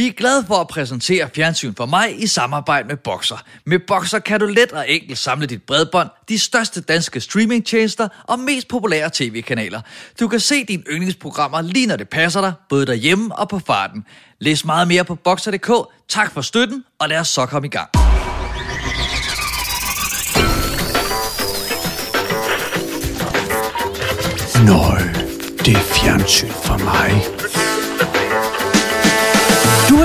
Vi er glade for at præsentere Fjernsyn for mig i samarbejde med Boxer. Med Boxer kan du let og enkelt samle dit bredbånd, de største danske streamingtjenester og mest populære tv-kanaler. Du kan se dine yndlingsprogrammer lige når det passer dig, både derhjemme og på farten. Læs meget mere på Boxer.dk. Tak for støtten, og lad os så komme i gang. Nøj, det er fjernsyn for mig.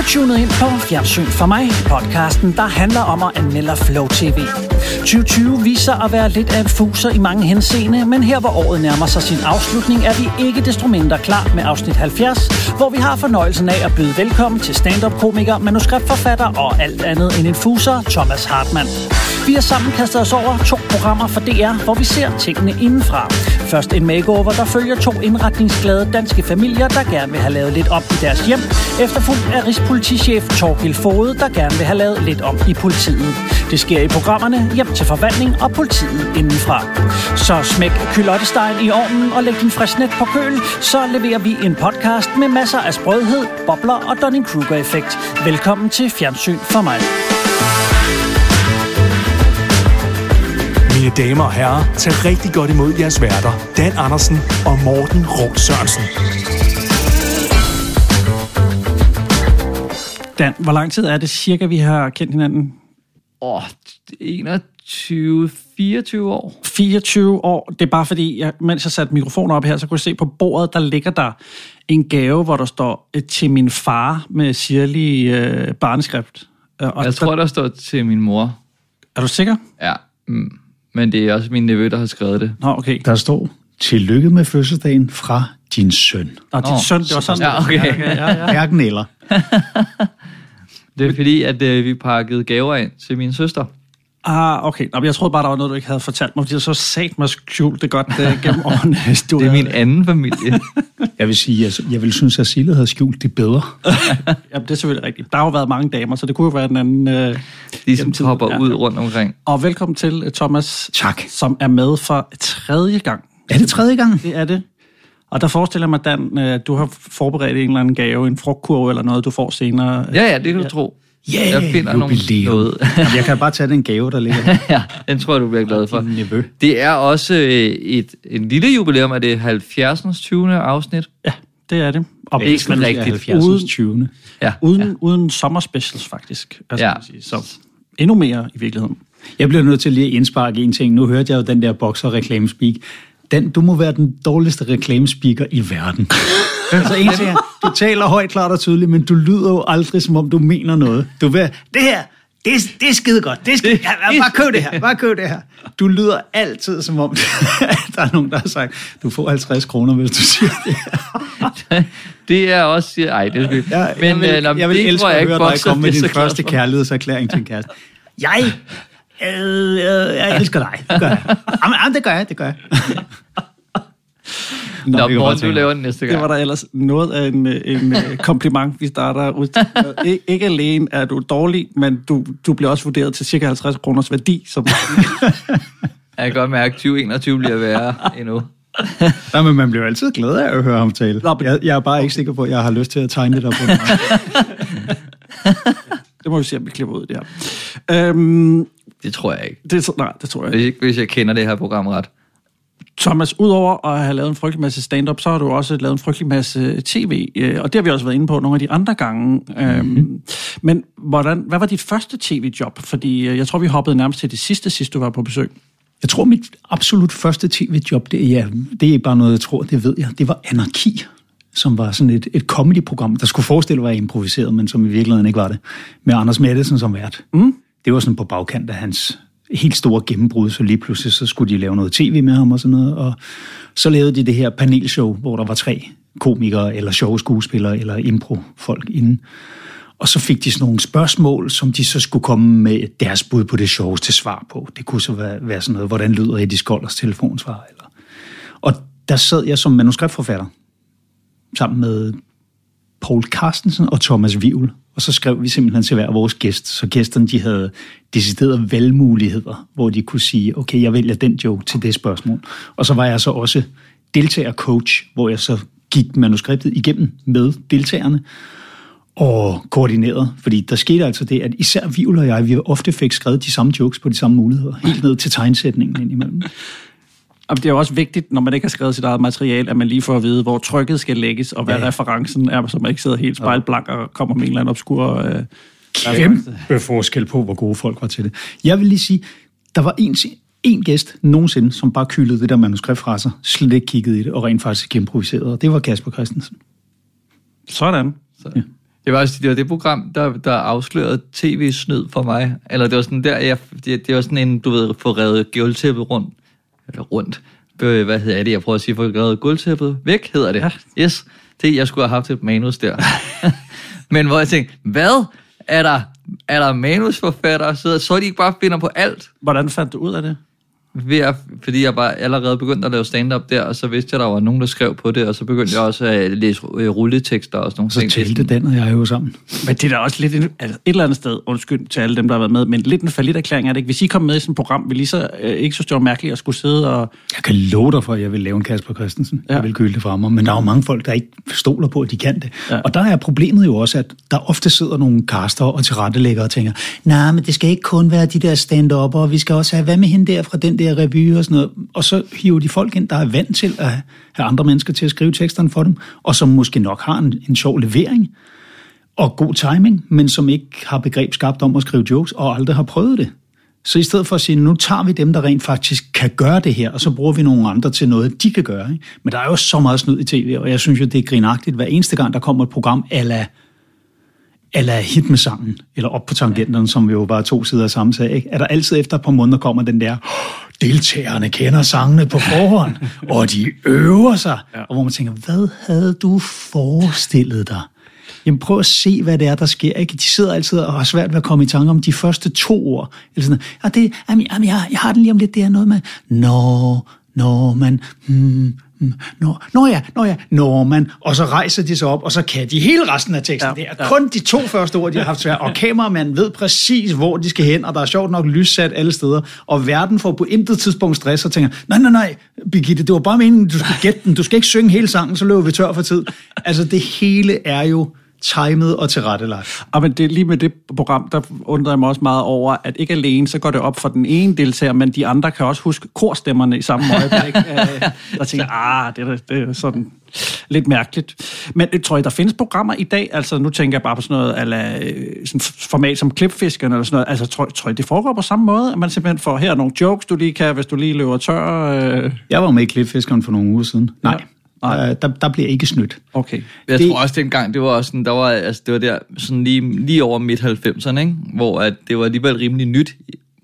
Tunet ind på Fjernsyn for mig, podcasten, der handler om at anmelde Flow TV. 2020 viser at være lidt af en fuser i mange henseende, men her hvor året nærmer sig sin afslutning, er vi ikke desto mindre klar med afsnit 70, hvor vi har fornøjelsen af at byde velkommen til stand-up-komiker, manuskriptforfatter og alt andet end en fuser, Thomas Hartmann. Vi har sammen kastet os over to programmer for DR, hvor vi ser tingene indenfra. Først en makeover, der følger to indretningsglade danske familier, der gerne vil have lavet lidt om i deres hjem, efterfulgt af Rigspolitichef Torgild Fode, der gerne vil have lavet lidt om i politiet. Det sker i programmerne Hjem til forvandling og politiet indenfra. Så smæk kylottestegen i ovnen og læg din frisnet på køl, så leverer vi en podcast med masser af sprødhed, bobler og Dunning-Kruger-effekt. Velkommen til Fjernsyn for mig. Mine damer og herrer, tag rigtig godt imod jeres værter, Dan Andersen og Morten Rum Sørensen. Dan, hvor lang tid er det cirka, vi har kendt hinanden? Åh, 21, 24 år. 24 år. Det er bare fordi, jeg, mens jeg satte mikrofonen op her, så kunne jeg se på bordet, der ligger der en gave, hvor der står øh, til min far med sirlig øh, barneskrift. Øh, Og Jeg tror, der står til min mor. Er du sikker? Ja, mm. men det er også min nevø, der har skrevet det. Nå, okay. Der står, tillykke med fødselsdagen fra din søn. Og din Nå, søn, det var sådan. ja, okay. Ja, ja, ja. Hverken eller. Det er fordi, at øh, vi pakkede gaver ind til min søster. Ah, okay. Nå, jeg troede bare, der var noget, du ikke havde fortalt mig, fordi jeg så sat mig skjult det godt uh, gennem årene. Du Det er min anden familie. Jeg vil sige, jeg, jeg vil synes, at Sille havde skjult det bedre. Jamen, det er selvfølgelig rigtigt. Der har jo været mange damer, så det kunne jo være den anden... Uh... De som Gennem hopper ja. ud rundt omkring. Og velkommen til uh, Thomas, Tak. som er med for tredje gang. Er det tredje gang? Det er det. Og der forestiller mig, Dan, øh, du har forberedt en eller anden gave, en frugtkurve eller noget, du får senere. Ja, ja, det kan du tro. Ja, Jeg finder nogle jubilæum. noget. Jamen, jeg kan bare tage den gave, der ligger der. ja, den tror jeg, du bliver glad for. Din nevø. Det er også øh, et, en lille jubilæum af det 70. 20. afsnit. Ja, det er det. Og Ikke man- rigtigt. 70. 20. Ja, Uden, ja. uden sommerspecials, faktisk. Altså, Ja. ja. sige. Så endnu mere i virkeligheden. Jeg bliver nødt til lige at indsparke en ting. Nu hørte jeg jo den der bokser-reklamespeak. Den, du må være den dårligste reklamespeaker i verden. Så en ting er, du taler højt, klart og tydeligt, men du lyder jo aldrig, som om du mener noget. Du vil, det her, det er, det er skide godt. Det er skide, ja, bare køb det her, bare køb det her. Du lyder altid, som om der er nogen, der har sagt, du får 50 kroner, hvis du siger det her. Det er også... Ej, det er. Jeg, Men jeg vil, øh, nå, jeg vil det elske jeg at høre dig komme med din første kærlighedserklæring til en kæreste. Jeg, øh, øh, jeg elsker dig. Det gør jeg. Jamen, jamen, det gør jeg, det gør jeg. Nå, bare Morten, du laver den næste Det gang. var der ellers noget af en, øh, en øh, kompliment, vi starter ud. Ik- ikke alene er du dårlig, men du, du bliver også vurderet til cirka 50 kroners værdi. Som, Jeg kan godt mærke, at 2021 bliver værre endnu. Nej, men man bliver jo altid glad af at høre ham tale. Nå, men- Jeg, jeg er bare ikke sikker på, at jeg har lyst til at tegne det der på mig. det må vi se, om vi klipper ud det her. Øhm, Det tror jeg ikke. det, så- nej, det tror jeg ikke. Hvis, ikke, hvis jeg kender det her program ret. Thomas, udover at have lavet en frygtelig masse stand-up, så har du også lavet en frygtelig masse tv, øh, og det har vi også været inde på nogle af de andre gange. Mm-hmm. Men hvordan, hvad var dit første tv-job? Fordi øh, jeg tror, vi hoppede nærmest til det sidste, sidst du var på besøg. Jeg tror, mit absolut første tv-job, det er, ja, det er bare noget, jeg tror, det ved jeg. Det var Anarki, som var sådan et, et comedy-program, der skulle forestille at være improviseret, men som i virkeligheden ikke var det. Med Anders Mattesen som vært. Mm. Det var sådan på bagkant af hans helt store gennembrud, så lige pludselig så skulle de lave noget tv med ham og sådan noget. Og så lavede de det her panelshow, hvor der var tre komikere, eller sjove skuespillere, eller impro-folk inde. Og så fik de sådan nogle spørgsmål, som de så skulle komme med deres bud på det sjoveste svar på. Det kunne så være, være sådan noget, hvordan lyder Eddie Skolders telefonsvar? Eller. Og der sad jeg som manuskriptforfatter, sammen med Paul Carstensen og Thomas Vivl. Og så skrev vi simpelthen til hver vores gæst, så gæsterne de havde deciderede valgmuligheder, hvor de kunne sige, okay, jeg vælger den joke til det spørgsmål. Og så var jeg så også deltager-coach, hvor jeg så gik manuskriptet igennem med deltagerne. og koordineret. Fordi der skete altså det, at især Vivl og jeg, vi ofte fik skrevet de samme jokes på de samme muligheder, helt ned til tegnsætningen indimellem. Og det er jo også vigtigt, når man ikke har skrevet sit eget materiale, at man lige får at vide, hvor trykket skal lægges, og hvad Ja. ja. referencen er, så man ikke sidder helt spejlblank og kommer med en eller anden obskur... Øh, Kæmpe forskel på, hvor gode folk var til det. Jeg vil lige sige, der var en, en gæst nogensinde, som bare kyldede det der manuskript fra sig, slet ikke kiggede i det, og rent faktisk improviserede, og det var Kasper Christensen. sådan. Så. Det var, også, det var det program, der, der afslørede tv-snyd for mig. Eller det var sådan der, jeg, det, det var sådan en, du ved, få revet gulvtæppet rundt. Eller rundt. Hvad hedder det? Jeg prøver at sige, få revet gulvtæppet væk, hedder det. Ja. Yes. Det, jeg skulle have haft et manus der. Men hvor jeg tænkte, hvad? Er der, er der manusforfattere, så, så de ikke bare finder på alt? Hvordan fandt du ud af det? Ved at, fordi jeg bare allerede begyndte at lave stand-up der, og så vidste jeg, at der var nogen, der skrev på det, og så begyndte jeg også at læse øh, rulletekster og sådan nogle Så ting. Er talte den og jeg jo sammen. Men det er da også lidt en, altså et eller andet sted, undskyld til alle dem, der har været med, men lidt en fallit erklæring er det ikke. Hvis I kom med i sådan et program, vil I så øh, ikke synes, det var mærkeligt at skulle sidde og... Jeg kan love dig for, at jeg vil lave en Kasper Christensen. Ja. Jeg vil køle det fra mig. Men der er jo mange folk, der ikke stoler på, at de kan det. Ja. Og der er problemet jo også, at der ofte sidder nogle kaster og tilrettelæggere og tænker, nej, men det skal ikke kun være de der stand og vi skal også have, hvad med hende der fra den der revy og sådan noget. Og så hiver de folk ind, der er vant til at have andre mennesker til at skrive teksterne for dem, og som måske nok har en, en sjov levering og god timing, men som ikke har begreb skabt om at skrive jokes og aldrig har prøvet det. Så i stedet for at sige, nu tager vi dem, der rent faktisk kan gøre det her, og så bruger vi nogle andre til noget, de kan gøre. Ikke? Men der er jo så meget snyd i tv, og jeg synes jo, det er grinagtigt hver eneste gang, der kommer et program ala, ala hit med sangen, eller op på tangenterne, som jo bare to sider af samme sag. Ikke? Er der altid efter et par måneder kommer den der, "Åh, deltagerne kender sangene på forhånd, og de øver sig. Ja. Og hvor man tænker, hvad havde du forestillet dig? Jamen prøv at se, hvad det er, der sker. Ikke? De sidder altid og har svært ved at komme i tanke om de første to ord. Eller sådan, ja, det, jamen, jamen, jeg, jeg har den lige om lidt, det er noget med, når, når man, hmm, når, når ja, når ja, når man, og så rejser de sig op, og så kan de hele resten af teksten. Ja, det er ja. kun de to første ord, de har haft svært, og kameramanden ved præcis, hvor de skal hen, og der er sjovt nok lyssat alle steder, og verden får på intet tidspunkt stress og tænker, nej, nej, nej, Birgitte, det var bare meningen, du skulle gætte den, du skal ikke synge hele sangen, så løber vi tør for tid. Altså, det hele er jo timet og tilrettelagt. Og men det er lige med det program, der undrer jeg mig også meget over, at ikke alene så går det op for den ene deltager, men de andre kan også huske korstemmerne i samme øjeblik. Øh, og tænker, ah, det er, det er sådan lidt mærkeligt. Men øh, tror jeg, der findes programmer i dag, altså nu tænker jeg bare på sådan noget, ala, øh, sådan format som klipfiskerne eller sådan noget, altså tror, tror jeg, det foregår på samme måde, at man simpelthen får her er nogle jokes, du lige kan, hvis du lige løber tør. Øh, Jeg var med i Klipfiskeren for nogle uger siden. Nej, Ja. Nej. Nej. Der, der bliver ikke snydt. okay. Jeg Det- tror også dengang, det var også sådan, der var, altså det var der sådan lige, lige over midt 90'erne, ikke? hvor at det var alligevel rimelig nyt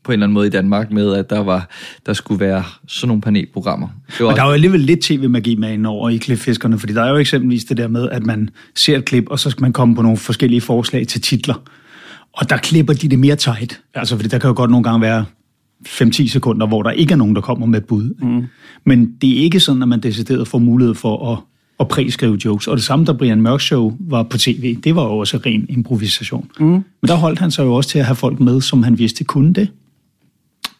på en eller anden måde i Danmark med, at der var der skulle være sådan nogle panelprogrammer. Det var Og der er jo alligevel lidt tv-magi med ind over i klipfiskerne, fordi der er jo eksempelvis det der med, at man ser et klip, og så skal man komme på nogle forskellige forslag til titler. Og der klipper de det mere tight. Altså, fordi der kan jo godt nogle gange være 5-10 sekunder, hvor der ikke er nogen, der kommer med et bud. Mm. Men det er ikke sådan, at man decideret får mulighed for at, at præskrive jokes. Og det samme, da Brian Mørk Show var på tv, det var jo også ren improvisation. Mm. Men der holdt han sig jo også til at have folk med, som han vidste kunne det.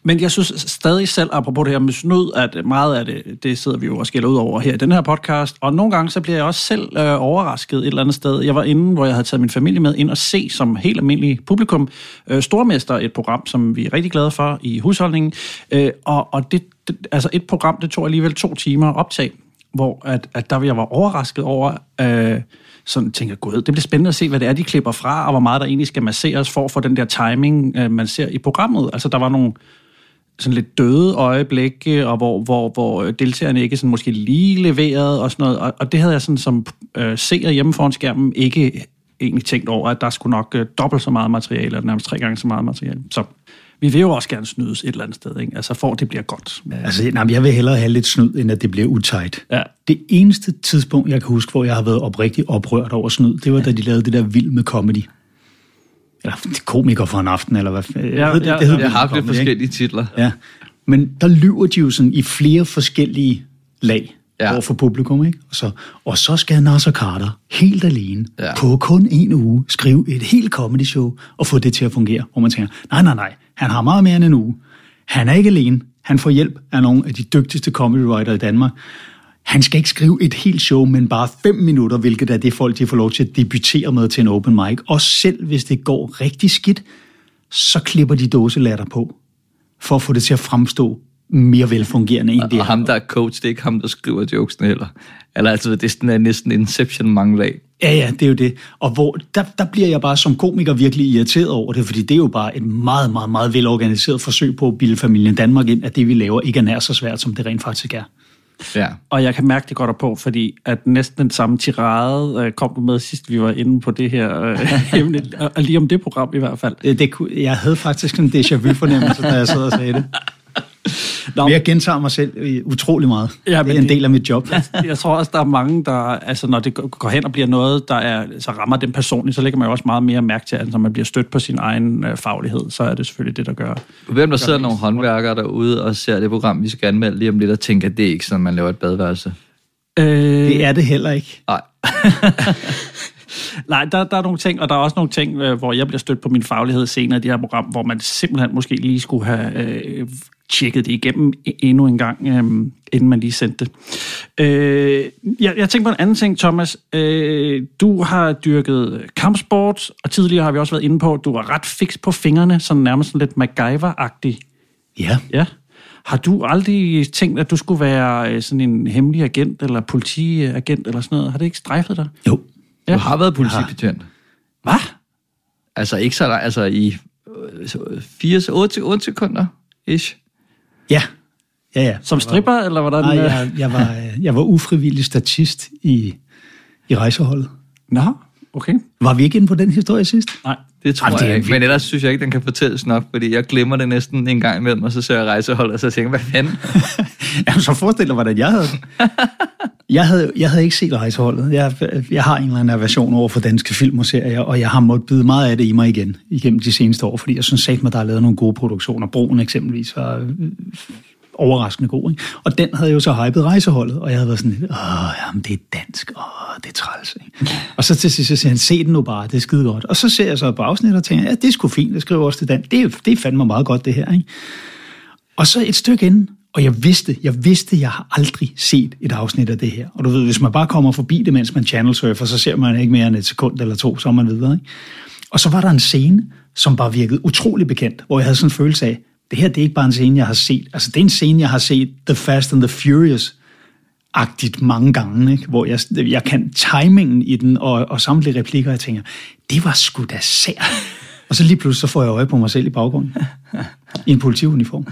Men jeg synes stadig selv, apropos det her med snyd, at meget af det, det sidder vi jo og skiller ud over her i den her podcast. Og nogle gange så bliver jeg også selv øh, overrasket et eller andet sted. Jeg var inde, hvor jeg havde taget min familie med ind og se som helt almindelig publikum øh, Stormester, et program, som vi er rigtig glade for i husholdningen. Øh, og og det, det, altså et program, det tog alligevel to timer at optage, hvor at, at der jeg var overrasket over... Øh, sådan tænker, gud, det bliver spændende at se, hvad det er, de klipper fra, og hvor meget der egentlig skal masseres for at få den der timing, øh, man ser i programmet. Altså, der var nogle sådan lidt døde øjeblikke, og hvor, hvor, hvor deltagerne ikke sådan måske lige leverede og sådan noget. Og, og det havde jeg sådan som øh, seer hjemme foran skærmen ikke egentlig tænkt over, at der skulle nok øh, dobbelt så meget materiale, eller nærmest tre gange så meget materiale. Så vi vil jo også gerne snydes et eller andet sted, ikke? Altså for at det bliver godt. Altså, nej, jeg vil hellere have lidt snyd, end at det bliver utight. Ja. Det eneste tidspunkt, jeg kan huske, hvor jeg har været oprigtigt oprørt over snyd, det var, da de lavede det der vild med comedy. Eller komiker for en aften, eller hvad Ja, hed det, ja, det hed ja. jeg har haft lidt Comedy, ikke? forskellige titler. Ja, men der lyver de jo sådan i flere forskellige lag ja. Ja. over for publikum, ikke? Og så, og så skal Nasser Carter helt alene ja. Ja. på kun en uge skrive et helt comedy show og få det til at fungere, hvor man tænker, nej, nej, nej, han har meget mere end en uge. Han er ikke alene. Han får hjælp af nogle af de dygtigste comedy writer i Danmark. Han skal ikke skrive et helt show, men bare fem minutter, hvilket er det folk, de får lov til at debutere med til en open mic. Og selv hvis det går rigtig skidt, så klipper de dåselatter på, for at få det til at fremstå mere velfungerende end det Og ham, der er coach, det er ikke ham, der skriver jokesene heller. Eller altså, det er sådan næsten Inception mange lag. Ja, ja, det er jo det. Og hvor, der, der bliver jeg bare som komiker virkelig irriteret over det, fordi det er jo bare et meget, meget, meget velorganiseret forsøg på at bilde familien Danmark ind, at det, vi laver, ikke er nær så svært, som det rent faktisk er. Ja. Og jeg kan mærke det godt på, fordi at næsten den samme tirade øh, kom du med sidst, vi var inde på det her øh, emne, og lige om det program i hvert fald. Det, det, kunne- jeg havde faktisk en déjà vu-fornemmelse, da jeg sad og sagde det. Nå, Men jeg gentager mig selv utrolig meget. Ja, men det er en det- del af mit job. jeg tror også, der er mange, der, altså når det går- hen og bliver noget, der er, så rammer dem personligt, så lægger man jo også meget mere mærke til, at når man bliver stødt på sin egen øh, faglighed, så er det selvfølgelig det, der gør. Hvem der sidder nogle håndværkere derude og ser det program, vi skal anmelde lige om lidt, og tænker, at det er ikke sådan, man laver et badeværelse. Øh, Det er det heller ikke. Nej. Nej, der, der er nogle ting, og der er også nogle ting, øh, hvor jeg bliver stødt på min faglighed senere i det her program, hvor man simpelthen måske lige skulle have øh, tjekket det igennem e- endnu en gang, øh, inden man lige sendte det. Øh, jeg, jeg tænker på en anden ting, Thomas. Øh, du har dyrket kampsport, og tidligere har vi også været inde på, at du er ret fix på fingrene, sådan nærmest sådan lidt MacGyver-agtig. Ja. Ja. Har du aldrig tænkt, at du skulle være øh, sådan en hemmelig agent, eller politiagent, eller sådan noget? Har det ikke strejfet dig? Jo. Du har været politibetjent. Hvad? Altså ikke så langt, altså i 4-8 sekunder, ish. Ja. Ja, ja. Som stripper, eller hvordan? Nej, øh? jeg, jeg, var, jeg var ufrivillig statist i, i rejseholdet. Nå, okay. Var vi ikke inde på den historie sidst? Nej. Det tror Jamen, det er jeg ikke. Men ellers synes jeg ikke, den kan fortælles nok, fordi jeg glemmer det næsten en gang imellem, og så ser jeg rejsehold, og så tænker jeg, hvad fanden? Jamen, så forestil dig, hvordan jeg havde. Jeg havde, jeg havde ikke set rejseholdet. Jeg, jeg har en eller anden aversion over for danske film og serier, og jeg har måttet byde meget af det i mig igen igennem de seneste år, fordi jeg synes at der er lavet nogle gode produktioner. Broen eksempelvis var overraskende god. Ikke? Og den havde jo så hypet rejseholdet, og jeg havde været sådan åh, jamen det er dansk, åh, det er træls. Ikke? Og så til sidst så siger han, se den nu bare, det er skide godt. Og så ser jeg så et afsnit og tænker, ja, det er sgu fint, jeg skriver også til den. Det det fandt mig meget godt, det her. Ikke? Og så et stykke inden, og jeg vidste, jeg vidste, jeg har aldrig set et afsnit af det her. Og du ved, hvis man bare kommer forbi det, mens man channel surfer, så ser man ikke mere end et sekund eller to, så er man videre. Ikke? Og så var der en scene, som bare virkede utrolig bekendt, hvor jeg havde sådan en følelse af, det her det er ikke bare en scene, jeg har set. Altså det er en scene, jeg har set The Fast and the Furious agtigt mange gange, ikke? hvor jeg, jeg kan timingen i den og, og samtlige replikker, og jeg tænker, det var sgu da sært. Og så lige pludselig så får jeg øje på mig selv i baggrunden. I en politiuniform.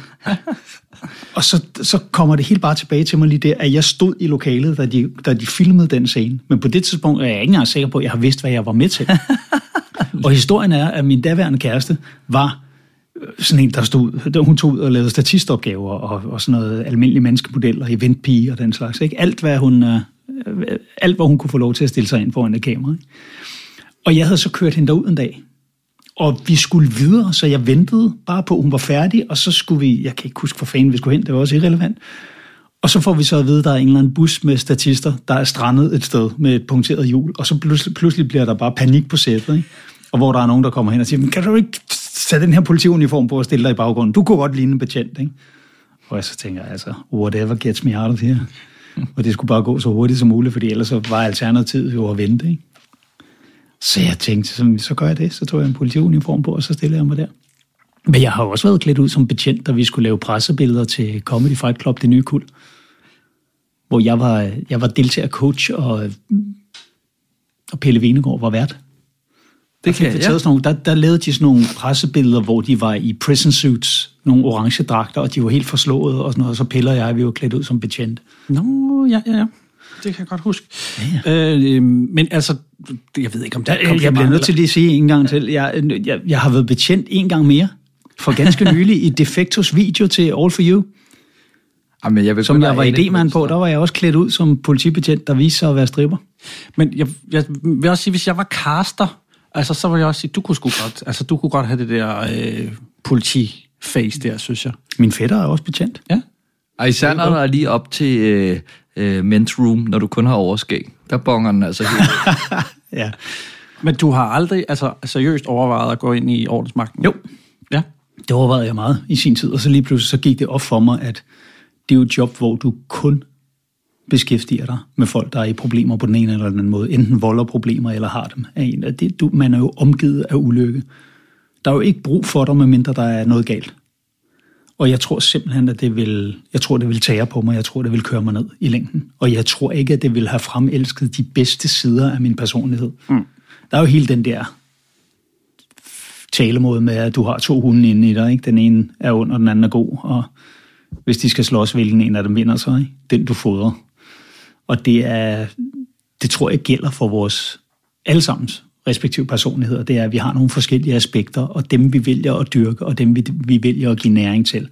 Og så, så kommer det helt bare tilbage til mig lige der, at jeg stod i lokalet, da de, da de filmede den scene. Men på det tidspunkt er jeg ikke engang sikker på, at jeg har vidst, hvad jeg var med til. og historien er, at min daværende kæreste var sådan en, der stod, der hun tog ud og lavede statistopgaver og, og sådan noget almindelige menneskemodeller, eventpige og den slags. Ikke? Alt, hvad hun, øh, øh, alt, hvor hun kunne få lov til at stille sig ind foran et kamera. Ikke? Og jeg havde så kørt hende derud en dag, og vi skulle videre, så jeg ventede bare på, at hun var færdig, og så skulle vi, jeg kan ikke huske, hvor fanden vi skulle hen, det var også irrelevant. Og så får vi så at vide, at der er en eller anden bus med statister, der er strandet et sted med et punkteret hjul, og så pludselig, pludselig bliver der bare panik på sættet, ikke? og hvor der er nogen, der kommer hen og siger, men kan du ikke sætte den her politiuniform på og stille dig i baggrunden? Du kunne godt ligne en betjent, ikke? Og jeg så tænker, altså, whatever gets me out of here. Og det skulle bare gå så hurtigt som muligt, fordi ellers så var alternativet jo at vente, ikke? Så jeg tænkte, så, så gør jeg det. Så tog jeg en politiuniform på, og så stillede jeg mig der. Men jeg har også været klædt ud som betjent, da vi skulle lave pressebilleder til Comedy Fight Club, det nye kul. Hvor jeg var, jeg var deltager coach, og, og Pelle Venegård var vært. Det kan jeg, jeg, ja. sådan nogle, der, der lavede de sådan nogle pressebilleder, hvor de var i prison suits, nogle orange dragter, og de var helt forslået og sådan noget, og så Pelle og jeg, vi var klædt ud som betjent. Nå, ja, ja, ja. Det kan jeg godt huske. Ja, Øh, men altså, jeg ved ikke, om det Jeg, jeg bliver nødt til lige at sige en gang til. Jeg, jeg, jeg har været betjent en gang mere. For ganske nylig i Defectos video til All For You, Jamen, jeg vil som jeg var idémand på. Der var jeg også klædt ud som politibetjent, der viste sig at være stripper. Men jeg, jeg vil også sige, hvis jeg var caster, altså, så vil jeg også sige, du kunne sgu godt, altså, du kunne godt have det der øh, politi-face der, synes jeg. Min fætter er også betjent. Ja. Og især når der er lige op til øh, øh, men's room, når du kun har overskæg. Der bonger den altså helt. Ja. Men du har aldrig altså, seriøst overvejet at gå ind i ordensmagten? Jo, Ja. det overvejede jeg meget i sin tid. Og så lige pludselig så gik det op for mig, at det er jo et job, hvor du kun beskæftiger dig med folk, der er i problemer på den ene eller den anden måde. Enten volder problemer eller har dem. Af en. Det, du, man er jo omgivet af ulykke. Der er jo ikke brug for dig, medmindre der er noget galt. Og jeg tror simpelthen, at det vil, jeg tror, det vil tage på mig. Jeg tror, det vil køre mig ned i længden. Og jeg tror ikke, at det vil have fremelsket de bedste sider af min personlighed. Mm. Der er jo hele den der talemåde med, at du har to hunde inde i dig. Ikke? Den ene er ond, og den anden er god. Og hvis de skal slås, hvilken en af dem vinder så? Ikke? Den, du fodrer. Og det er, det tror jeg gælder for vores allesammens respektive personligheder. Det er, at vi har nogle forskellige aspekter, og dem vi vælger at dyrke, og dem vi, vi vælger at give næring til,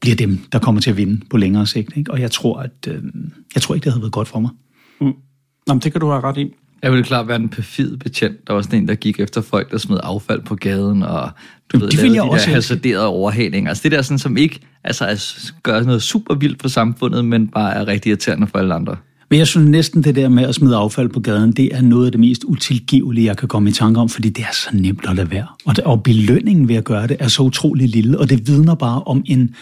bliver dem, der kommer til at vinde på længere sigt. Ikke? Og jeg tror, at, øh, jeg tror ikke, det havde været godt for mig. Mm. Nå, men det kan du have ret i. Jeg ville klart være en perfid betjent. Der var sådan en, der gik efter folk, der smed affald på gaden, og du ved, det vil jeg de også der hasarderede overhalinger. Altså det der, sådan, som ikke altså, gør noget super vildt for samfundet, men bare er rigtig irriterende for alle andre. Men jeg synes næsten det der med at smide affald på gaden, det er noget af det mest utilgivelige, jeg kan komme i tanke om, fordi det er så nemt at lade være. Og, det, og belønningen ved at gøre det er så utrolig lille, og det vidner bare om en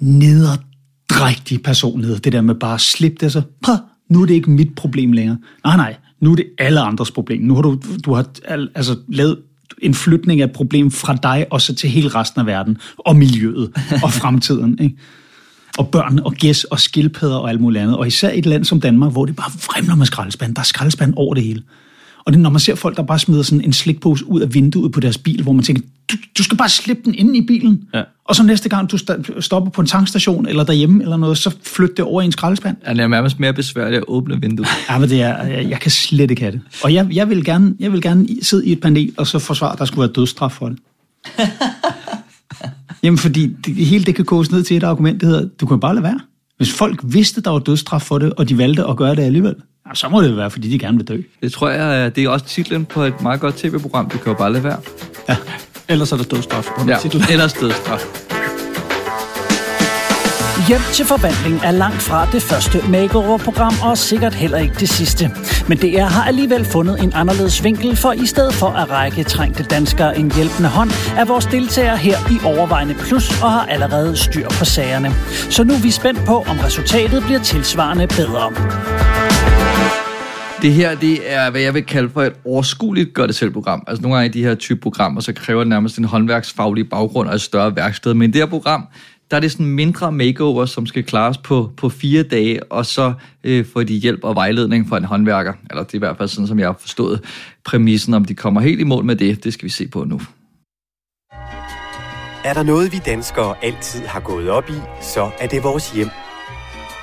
nederdrægtig personlighed. Det der med bare at slippe det så, Pah, nu er det ikke mit problem længere. Nej, nej, nu er det alle andres problem. Nu har du, du har altså, lavet en flytning af et problem fra dig og så til hele resten af verden, og miljøet, og fremtiden. Ikke? Og børn og gæs og skildpadder og alt muligt andet. Og især i et land som Danmark, hvor det bare fremler med skraldespand. Der er skraldespand over det hele. Og det, når man ser folk, der bare smider sådan en slikpose ud af vinduet på deres bil, hvor man tænker, du, du skal bare slippe den ind i bilen. Ja. Og så næste gang, du stopper på en tankstation eller derhjemme eller noget, så flyt det over i en skraldespand. Det er nærmest mere besværligt at åbne vinduet. Ja, men det er, jeg, jeg kan slet ikke have det. Og jeg, jeg, vil gerne, jeg vil gerne sidde i et panel og så forsvare, at der skulle være dødsstraf for det. Jamen, fordi det, hele det kan koges ned til et argument, det hedder, du kan bare lade være. Hvis folk vidste, der var dødsstraf for det, og de valgte at gøre det alligevel, ja, så må det være, fordi de gerne vil dø. Det tror jeg, det er også titlen på et meget godt tv-program. Du kan jo bare lade være. Ja. Ellers er der dødsstraf. Ja, titlen. eller stedstraf. Hjem til forvandling er langt fra det første makeover-program, og sikkert heller ikke det sidste. Men DR har alligevel fundet en anderledes vinkel, for i stedet for at række trængte danskere en hjælpende hånd, er vores deltagere her i overvejende plus og har allerede styr på sagerne. Så nu er vi spændt på, om resultatet bliver tilsvarende bedre. Det her, det er, hvad jeg vil kalde for et overskueligt gør det selv program. Altså nogle gange i de her type programmer, så kræver det nærmest en håndværksfaglig baggrund og et større værksted. Men i det her program, der er det sådan mindre makeover, som skal klares på, på fire dage, og så øh, får de hjælp og vejledning fra en håndværker. Eller det er i hvert fald sådan, som jeg har forstået præmissen. Om de kommer helt i mål med det, det skal vi se på nu. Er der noget, vi danskere altid har gået op i, så er det vores hjem.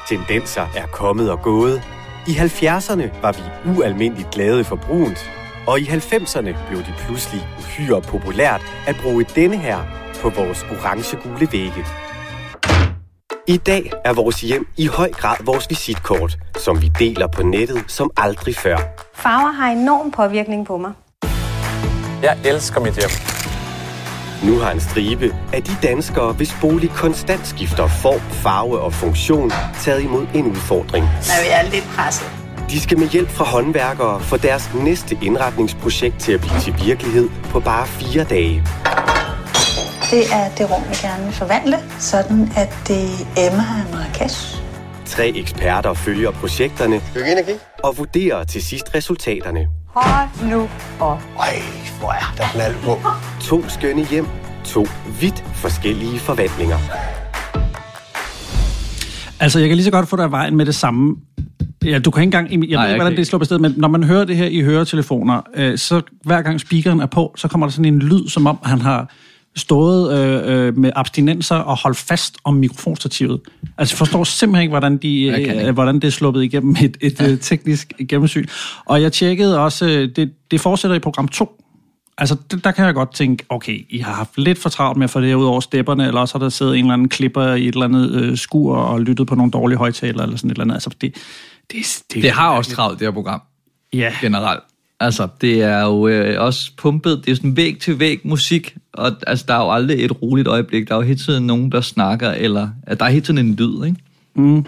Tendenser er kommet og gået. I 70'erne var vi ualmindeligt glade for brunt, og i 90'erne blev det pludselig uhyre populært at bruge denne her på vores orange-gule vægge. I dag er vores hjem i høj grad vores visitkort, som vi deler på nettet som aldrig før. Farver har enorm påvirkning på mig. Jeg elsker mit hjem. Nu har en stribe af de danskere, hvis bolig konstant skifter form, farve og funktion, taget imod en udfordring. Jeg er lidt presset. De skal med hjælp fra håndværkere få deres næste indretningsprojekt til at blive til virkelighed på bare fire dage. Det er det rum, vi gerne vil forvandle, sådan at det emmer af Marrakesh. Tre eksperter følger projekterne og vurderer til sidst resultaterne. Hold nu op. Ej, hvor er der knald på. To skønne hjem, to vidt forskellige forvandlinger. Altså, jeg kan lige så godt få dig af vejen med det samme. Ja, du kan ikke engang... Jeg ved ikke, hvordan det slår på stedet, men når man hører det her i høretelefoner, øh, så hver gang speakeren er på, så kommer der sådan en lyd, som om han har stået øh, øh, med abstinenser og holdt fast om mikrofonstativet. Altså, jeg forstår simpelthen ikke, hvordan, de, ikke. øh, hvordan det er sluppet igennem et, et ja. teknisk gennemsyn. Og jeg tjekkede også, øh, det, det fortsætter i program 2. Altså, der kan jeg godt tænke, okay, I har haft lidt for travlt med at få det ud over stepperne, eller også har der siddet en eller anden klipper i et eller andet øh, skur og lyttet på nogle dårlige højtaler, eller sådan et eller andet. Altså, det, det, det, Det har også travlt, det her program. Ja, generelt. Altså, det er jo øh, også pumpet, det er sådan væg til væg musik, og altså, der er jo aldrig et roligt øjeblik. Der er jo hele tiden nogen, der snakker, eller at der er hele tiden en lyd, ikke? Mm.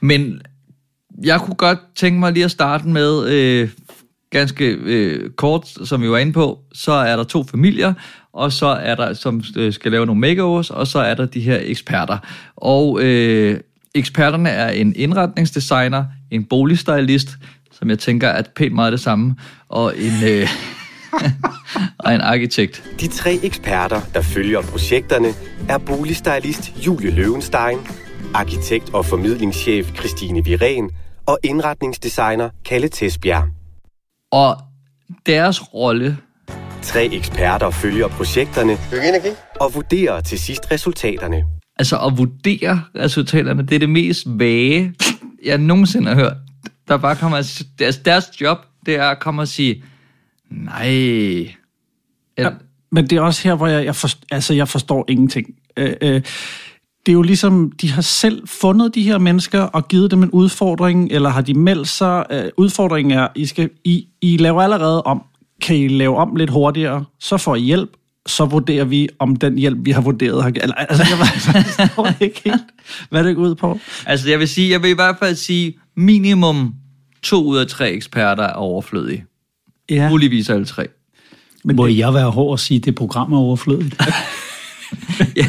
Men jeg kunne godt tænke mig lige at starte med, øh, ganske øh, kort, som vi var inde på, så er der to familier, og så er der, som øh, skal lave nogle makeovers, og så er der de her eksperter. Og øh, eksperterne er en indretningsdesigner, en boligstylist, som jeg tænker er pænt meget det samme, og en, øh, og en arkitekt. De tre eksperter, der følger projekterne, er boligstylist Julie Løvenstein, arkitekt og formidlingschef Christine Viren og indretningsdesigner Kalle Tesbjerg. Og deres rolle Tre eksperter følger projekterne og vurderer til sidst resultaterne. altså at vurdere resultaterne, det er det mest vage, jeg nogensinde har hørt. Der bare kommer at, deres, deres job, det er at komme og sige, nej. Ja, men det er også her, hvor jeg, jeg, forstår, altså, jeg forstår ingenting. Øh, øh, det er jo ligesom, de har selv fundet de her mennesker og givet dem en udfordring, eller har de meldt sig. Øh, udfordringen er, I, skal, I, I laver allerede om. Kan I lave om lidt hurtigere, så får I hjælp, så vurderer vi, om den hjælp, vi har vurderet, har... Eller, altså, jeg forstår ikke helt, hvad det går ud på. Altså jeg vil sige, jeg vil i hvert fald sige, minimum to ud af tre eksperter er overflødige. Ja. Muligvis alle tre. Men Må jeg være hård og sige, at det program er overflødigt? ja,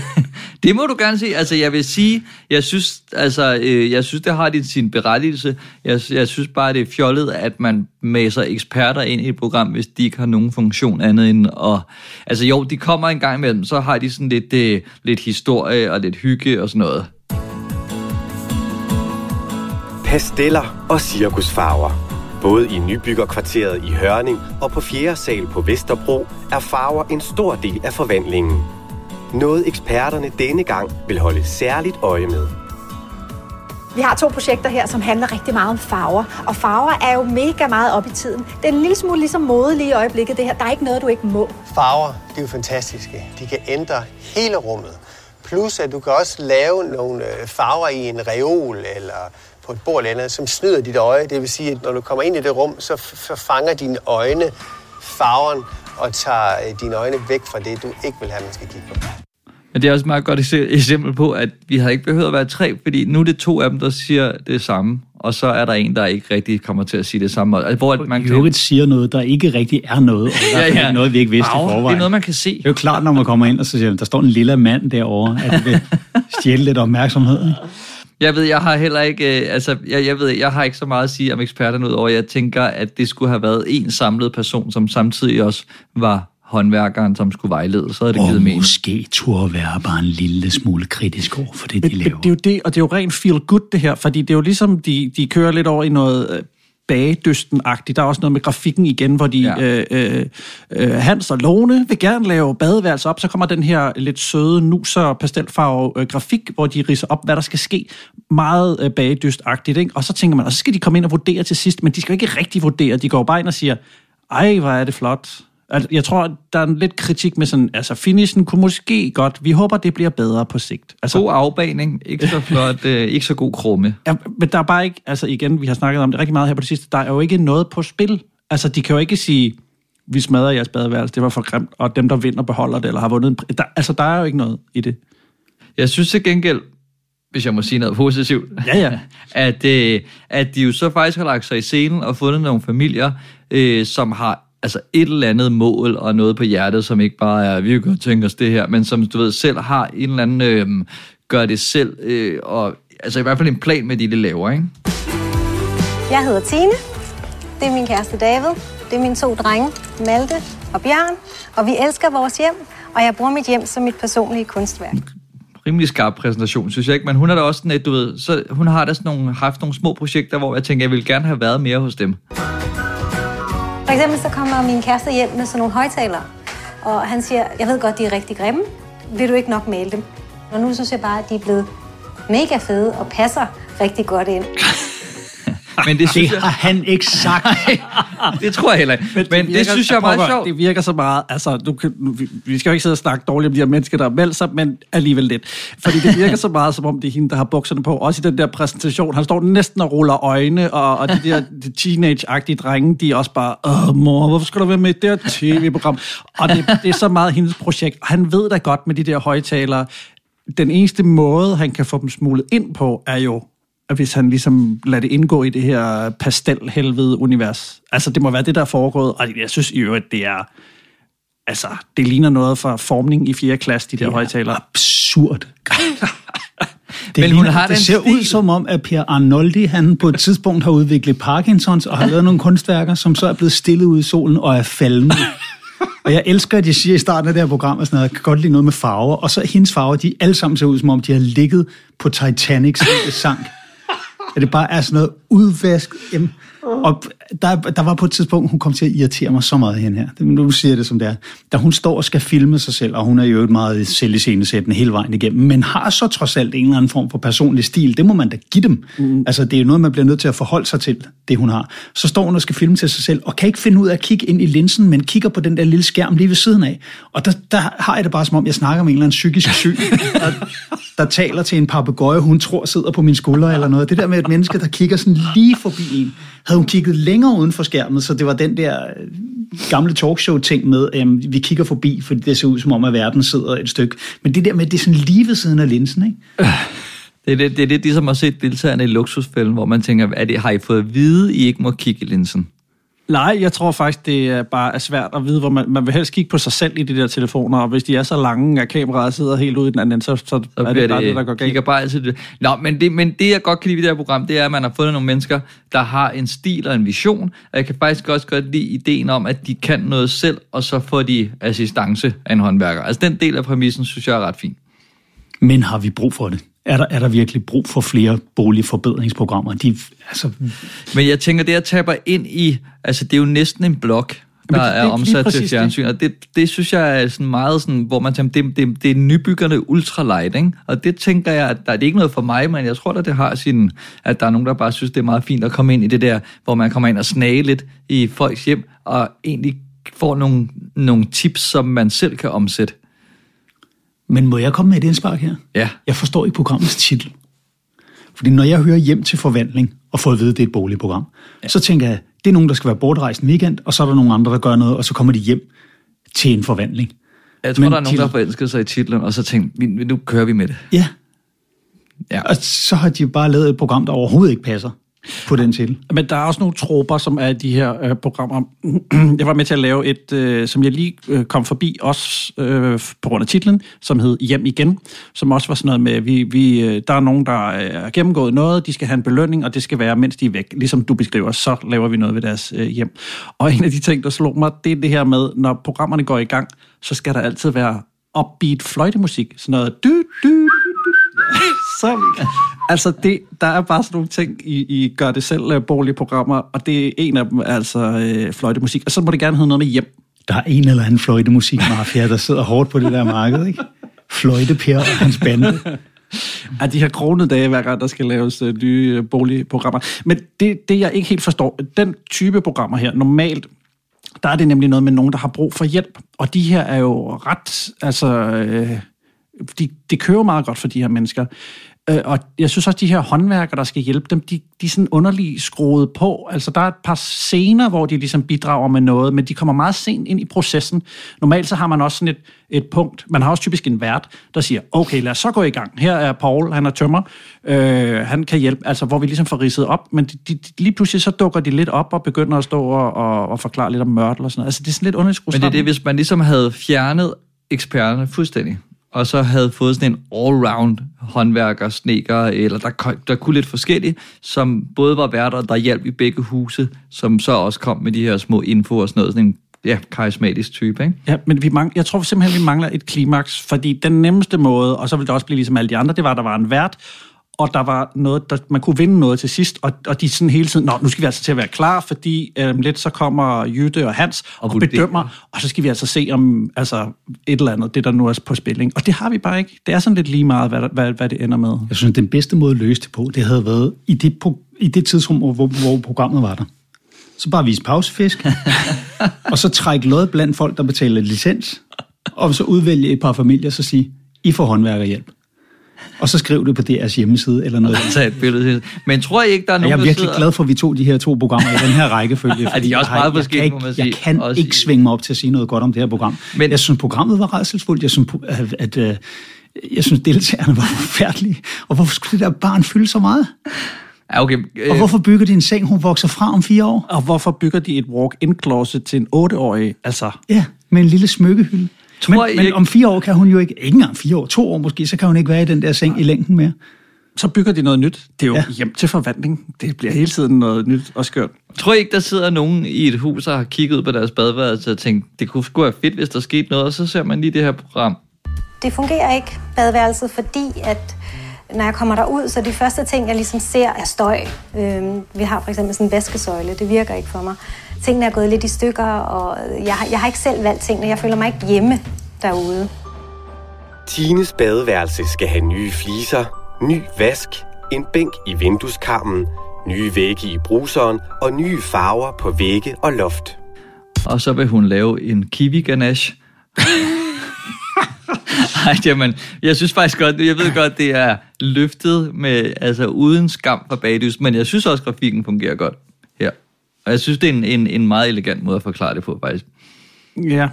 det må du gerne sige. Altså, jeg vil sige, jeg synes, altså, øh, jeg synes det har din, sin berettigelse. Jeg, jeg synes bare, det er fjollet, at man maser eksperter ind i et program, hvis de ikke har nogen funktion andet end at... Altså jo, de kommer en gang imellem, så har de sådan lidt, øh, lidt historie og lidt hygge og sådan noget. Pasteller og cirkusfarver. Både i nybyggerkvarteret i Hørning og på 4. sal på Vesterbro er farver en stor del af forvandlingen. Noget eksperterne denne gang vil holde særligt øje med. Vi har to projekter her, som handler rigtig meget om farver. Og farver er jo mega meget op i tiden. Det er en lille smule ligesom mode lige i øjeblikket, det her. Der er ikke noget, du ikke må. Farver, det er jo fantastiske. De kan ændre hele rummet. Plus, at du kan også lave nogle øh, farver i en reol eller på et bord eller andet, som snyder dit øje. Det vil sige, at når du kommer ind i det rum, så f- fanger dine øjne farven og tager øh, dine øjne væk fra det, du ikke vil have, man skal kigge på. Men det er også et meget godt ekse- eksempel på, at vi havde ikke behøvet at være tre, fordi nu er det to af dem, der siger det samme, og så er der en, der ikke rigtig kommer til at sige det samme. Altså, hvor man I øvrigt siger noget, der ikke rigtig er noget, og i hvert fald ikke noget, vi ikke vidste Au, i forvejen. Det er noget, man kan se. Det er jo klart, når man kommer ind, og så siger der står en lille mand derovre, at det vil stjæle lidt opmærksomhed. ikke? Jeg ved, jeg har heller ikke, øh, altså, jeg, jeg ved, jeg har ikke så meget at sige om eksperterne ud over, jeg tænker, at det skulle have været en samlet person, som samtidig også var håndværkeren, som skulle vejlede, så havde det givet Og mening. måske turde være bare en lille smule kritisk over for det, de Men, laver. det er jo det, og det er jo rent feel good det her, fordi det er jo ligesom, de, de kører lidt over i noget øh, bagedysten-agtigt. Der er også noget med grafikken igen, hvor de, Ja. øh, øh, øh, Hans og Lone vil gerne lave badeværelse op, så kommer den her lidt søde, nuser pastelfarve øh, grafik, hvor de riser op, hvad der skal ske. Meget øh, bagedystagtigt, ikke? Og så tænker man, og så skal de komme ind og vurdere til sidst, men de skal jo ikke rigtig vurdere. De går bare ind og siger, ej, hvor er det flot. Altså, jeg tror, der er en lidt kritik med sådan, altså finishen kunne måske godt, vi håber, det bliver bedre på sigt. Altså, God afbaning, ikke så flot, øh, ikke så god krumme. Ja, men der er bare ikke, altså igen, vi har snakket om det rigtig meget her på det sidste, der er jo ikke noget på spil. Altså, de kan jo ikke sige, vi smadrer jeres badeværelse, det var for grimt, og dem, der vinder, beholder det, eller har vundet en der, Altså, der er jo ikke noget i det. Jeg synes til gengæld, hvis jeg må sige noget positivt, Ja, ja. at, øh, at de jo så faktisk har lagt sig i scenen og fundet nogle familier, øh, som har altså et eller andet mål og noget på hjertet, som ikke bare er, vi kan godt tænke os det her, men som du ved selv har en eller anden, øh, gør det selv, øh, og altså i hvert fald en plan med det, de laver, ikke? Jeg hedder Tine. Det er min kæreste David. Det er mine to drenge, Malte og Bjørn. Og vi elsker vores hjem, og jeg bruger mit hjem som mit personlige kunstværk. rimelig skarp præsentation, synes jeg ikke, men hun er da også sådan et, du ved, så hun har da sådan nogle, haft nogle små projekter, hvor jeg tænker, jeg ville gerne have været mere hos dem. For eksempel så kommer min kæreste hjem med sådan nogle højtalere. Og han siger, jeg ved godt, de er rigtig grimme. Vil du ikke nok male dem? Og nu synes jeg bare, at de er blevet mega fede og passer rigtig godt ind. Men det synes Det jeg, har han ikke sagt. det tror jeg heller ikke. Men, men det virker- synes jeg er meget sjovt. Det virker så meget, altså, du kan, nu, vi, skal jo ikke sidde og snakke dårligt om de her mennesker, der har meldt sig, men alligevel lidt. Fordi det virker så meget, som om det er hende, der har bukserne på. Også i den der præsentation. Han står næsten og ruller øjne, og, og de der de teenage-agtige drenge, de er også bare, åh mor, hvorfor skal du være med i det her tv-program? Og det, det er så meget hendes projekt. Han ved da godt med de der højtalere, den eneste måde, han kan få dem smuglet ind på, er jo, hvis han ligesom lader det indgå i det her pastelhelvede-univers. Altså, det må være det, der er foregået. Og jeg synes i øvrigt, det er... Altså, det ligner noget fra formning i 4. klasse, de der højtalere. Absurd. Det, Men hun ligner- har det ser stil. ud som om, at Per Arnoldi, han på et tidspunkt har udviklet Parkinsons og har lavet nogle kunstværker, som så er blevet stillet ud i solen og er faldende. Og jeg elsker, at de siger i starten af det her program, og sådan noget, jeg kan godt lide noget med farver, og så hendes farver, de alle sammen ser ud, som om de har ligget på Titanic, som det sank. At det bare er sådan noget udvask. Jamen, og der, der var på et tidspunkt, hun kom til at irritere mig så meget hende her. Nu siger jeg det som det er. Da hun står og skal filme sig selv, og hun er jo et meget selviscenesættende hele vejen igennem, men har så trods alt en eller anden form for personlig stil. Det må man da give dem. Mm. Altså, det er jo noget, man bliver nødt til at forholde sig til, det hun har. Så står hun og skal filme til sig selv, og kan ikke finde ud af at kigge ind i linsen, men kigger på den der lille skærm lige ved siden af. Og der, der har jeg det bare som om, jeg snakker med en eller anden psykisk syg, der, der taler til en papegøje, hun tror sidder på min skulder eller noget. Det der med et menneske, der kigger sådan lige forbi en. Havde hun kigget længere uden for skærmen, så det var den der øh, gamle talkshow-ting med, øhm, vi kigger forbi, fordi det ser ud som om, at verden sidder et stykke. Men det der med, det er sådan lige ved siden af linsen, ikke? Det er, lidt, det er lidt ligesom at se deltagerne i luksusfælden, hvor man tænker, er det, har I fået at vide, I ikke må kigge i linsen? Nej, jeg tror faktisk, det er bare er svært at vide, hvor man, man vil helst kigge på sig selv i de der telefoner, og hvis de er så lange, at kameraet sidder helt ude i den anden så, så, Så er det bare det, der går galt. kigger bare altid det. Nå, men det, men det, jeg godt kan lide ved det her program, det er, at man har fundet nogle mennesker, der har en stil og en vision, og jeg kan faktisk også godt lide ideen om, at de kan noget selv, og så får de assistance af en håndværker. Altså den del af præmissen, synes jeg er ret fin. Men har vi brug for det? Er der, er der virkelig brug for flere boligforbedringsprogrammer? De, altså, Men jeg tænker, det at taber ind i, altså det er jo næsten en blog, der det- det er lige omsat til det. fjernsyn, og det, det synes jeg er sådan meget sådan, hvor man tænker, det, det, det er nybyggerne ultralight, ikke? Og det tænker jeg, at der, det er ikke noget for mig, men jeg tror at det har sin, at der er nogen, der bare synes, det er meget fint at komme ind i det der, hvor man kommer ind og snage lidt i folks hjem, og egentlig får nogle, nogle tips, som man selv kan omsætte. Men må jeg komme med et indspark her? Ja. Jeg forstår ikke programmets titel. Fordi når jeg hører hjem til forvandling, og får at vide, at det er et boligprogram, ja. så tænker jeg, det er nogen, der skal være bortrejst en weekend, og så er der nogle andre, der gør noget, og så kommer de hjem til en forvandling. Jeg tror, Men der er nogen, der har forelsket sig i titlen, og så tænkt, "Vi- nu kører vi med det. Ja, Ja. og så har de bare lavet et program, der overhovedet ikke passer på den titel. Men der er også nogle troper, som er i de her øh, programmer. Jeg var med til at lave et, øh, som jeg lige øh, kom forbi, også øh, på grund af titlen, som hed Hjem igen, som også var sådan noget med, vi, vi, øh, der er nogen, der øh, har gennemgået noget, de skal have en belønning, og det skal være, mens de er væk. Ligesom du beskriver, så laver vi noget ved deres øh, hjem. Og en af de ting, der slog mig, det er det her med, når programmerne går i gang, så skal der altid være upbeat fløjtemusik. Sådan noget du, du, du, du. Så, altså, det, der er bare sådan nogle ting, I, I gør det selv uh, borgerlige programmer, og det er en af dem, altså øh, fløjtemusik. Og så må det gerne hedde noget med hjem. Der er en eller anden fløjtemusikmafia, der sidder hårdt på det der marked, ikke? Fløjte Per og hans bande. Af de her kronede dage, hver gang der skal laves øh, nye øh, boligprogrammer. Men det, det, jeg ikke helt forstår, den type programmer her, normalt, der er det nemlig noget med nogen, der har brug for hjælp. Og de her er jo ret, altså, øh, de, de kører meget godt for de her mennesker. Øh, og jeg synes også, de her håndværkere, der skal hjælpe dem, de, de er sådan underligt skruet på. Altså, der er et par scener, hvor de ligesom bidrager med noget, men de kommer meget sent ind i processen. Normalt så har man også sådan et, et punkt. Man har også typisk en vært, der siger, okay, lad os så gå i gang. Her er Paul, han er tømmer. Øh, han kan hjælpe, altså hvor vi ligesom får ridset op. Men de, de, de, lige pludselig så dukker de lidt op og begynder at stå og, og, og forklare lidt om mørtel og sådan noget. Altså, det er sådan lidt underligt skruet Men det er det, hvis man ligesom havde fjernet eksperterne fuldstændig, og så havde fået sådan en all-round håndværker, sneker, eller der, der kunne lidt forskelligt, som både var værter, der hjalp i begge huse, som så også kom med de her små info og sådan noget, sådan en ja, karismatisk type, ikke? Ja, men vi mang- jeg tror simpelthen, vi mangler et klimaks, fordi den nemmeste måde, og så vil det også blive ligesom alle de andre, det var, at der var en vært, og der var noget, der, man kunne vinde noget til sidst, og, og de sådan hele tiden, nå, nu skal vi altså til at være klar, fordi øhm, lidt så kommer Jytte og Hans og, og bedømmer, og så skal vi altså se om altså, et eller andet, det der nu er på spilling. Og det har vi bare ikke. Det er sådan lidt lige meget, hvad, hvad, hvad det ender med. Jeg synes, den bedste måde at løse det på, det havde været i det, i det tidsrum, hvor, hvor programmet var der. Så bare vise pausefisk, og så trække lod blandt folk, der betaler licens, og så udvælge et par familier, så sige, I får håndværkerhjælp. Og så skriv det på deres hjemmeside eller noget. Tage et billede. Men tror jeg ikke, der er Og nogen, jeg er virkelig sidder... glad for, at vi tog de her to programmer i den her rækkefølge. fordi de er også jeg meget forskellige, kan må man ikke- Jeg sige. kan Også ikke svinge mig op til at sige noget godt om det her program. Men- jeg synes, programmet var redselsfuldt. Jeg synes, at, at, at jeg synes, deltagerne var forfærdelige. Og hvorfor skulle det der barn fylde så meget? Ja, okay. Og Øh, hvorfor bygger de en seng, hun vokser fra om fire år? Og hvorfor bygger de et walk-in closet til en 8-årig? Altså, Ja, med en lille smykkehylde. Tror Men, I men om fire år kan hun jo ikke, ikke engang fire år, to år måske, så kan hun ikke være i den der seng i længden mere. så bygger de noget nyt. Det er jo ja. hjem til forvandling. Det bliver hele tiden noget nyt og skørt. Tror I ikke, der sidder nogen i et hus og har kigget ud på deres badeværelse og tænkt, det kunne sgu være fedt, hvis der skete noget, og så ser man lige det her program. Det fungerer ikke, badeværelset, fordi at når jeg kommer derud, så de første ting, jeg ligesom ser, er støj. Øhm, vi har for eksempel sådan en vaskesøjle. Det virker ikke for mig. Tingene er gået lidt i stykker, og jeg, har- jeg har ikke selv valgt tingene. Jeg føler mig ikke hjemme derude. Tines badeværelse skal have nye fliser, ny vask, en bænk i vindueskarmen, nye vægge i bruseren og nye farver på vægge og loft. Og så vil hun lave en kiwi ganache. Ej, jamen, jeg synes faktisk godt, jeg ved godt, det er løftet med, altså uden skam fra bagdys, men jeg synes også, grafikken fungerer godt her. Og jeg synes, det er en, en, en meget elegant måde at forklare det på, faktisk. Ja.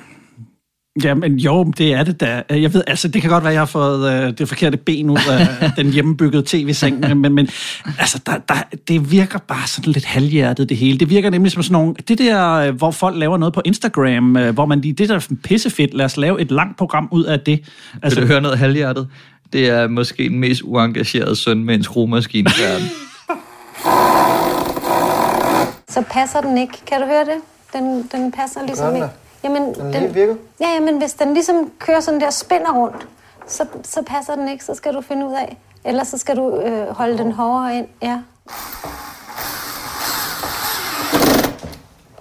Ja, men jo, det er det da. Jeg ved, altså, det kan godt være, at jeg har fået øh, det forkerte ben ud af den hjemmebyggede tv-seng, men, men altså, der, der, det virker bare sådan lidt halvhjertet, det hele. Det virker nemlig som sådan nogle, det der, øh, hvor folk laver noget på Instagram, øh, hvor man lige, det der er pissefedt, lad os lave et langt program ud af det. Altså, Vil du høre noget halvhjertet? Det er måske den mest uengagerede søn med en skruemaskine i verden. Så passer den ikke. Kan du høre det? Den, den passer ligesom ikke. Jamen, Den lige virker. Ja, ja, men hvis den ligesom kører sådan der spinner rundt, så, så passer den ikke. Så skal du finde ud af. Ellers så skal du øh, holde den hårdere ind. Ja.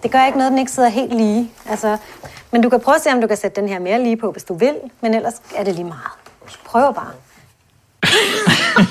Det gør ikke noget, den ikke sidder helt lige. Altså, men du kan prøve at se, om du kan sætte den her mere lige på, hvis du vil. Men ellers er det lige meget. Prøv bare.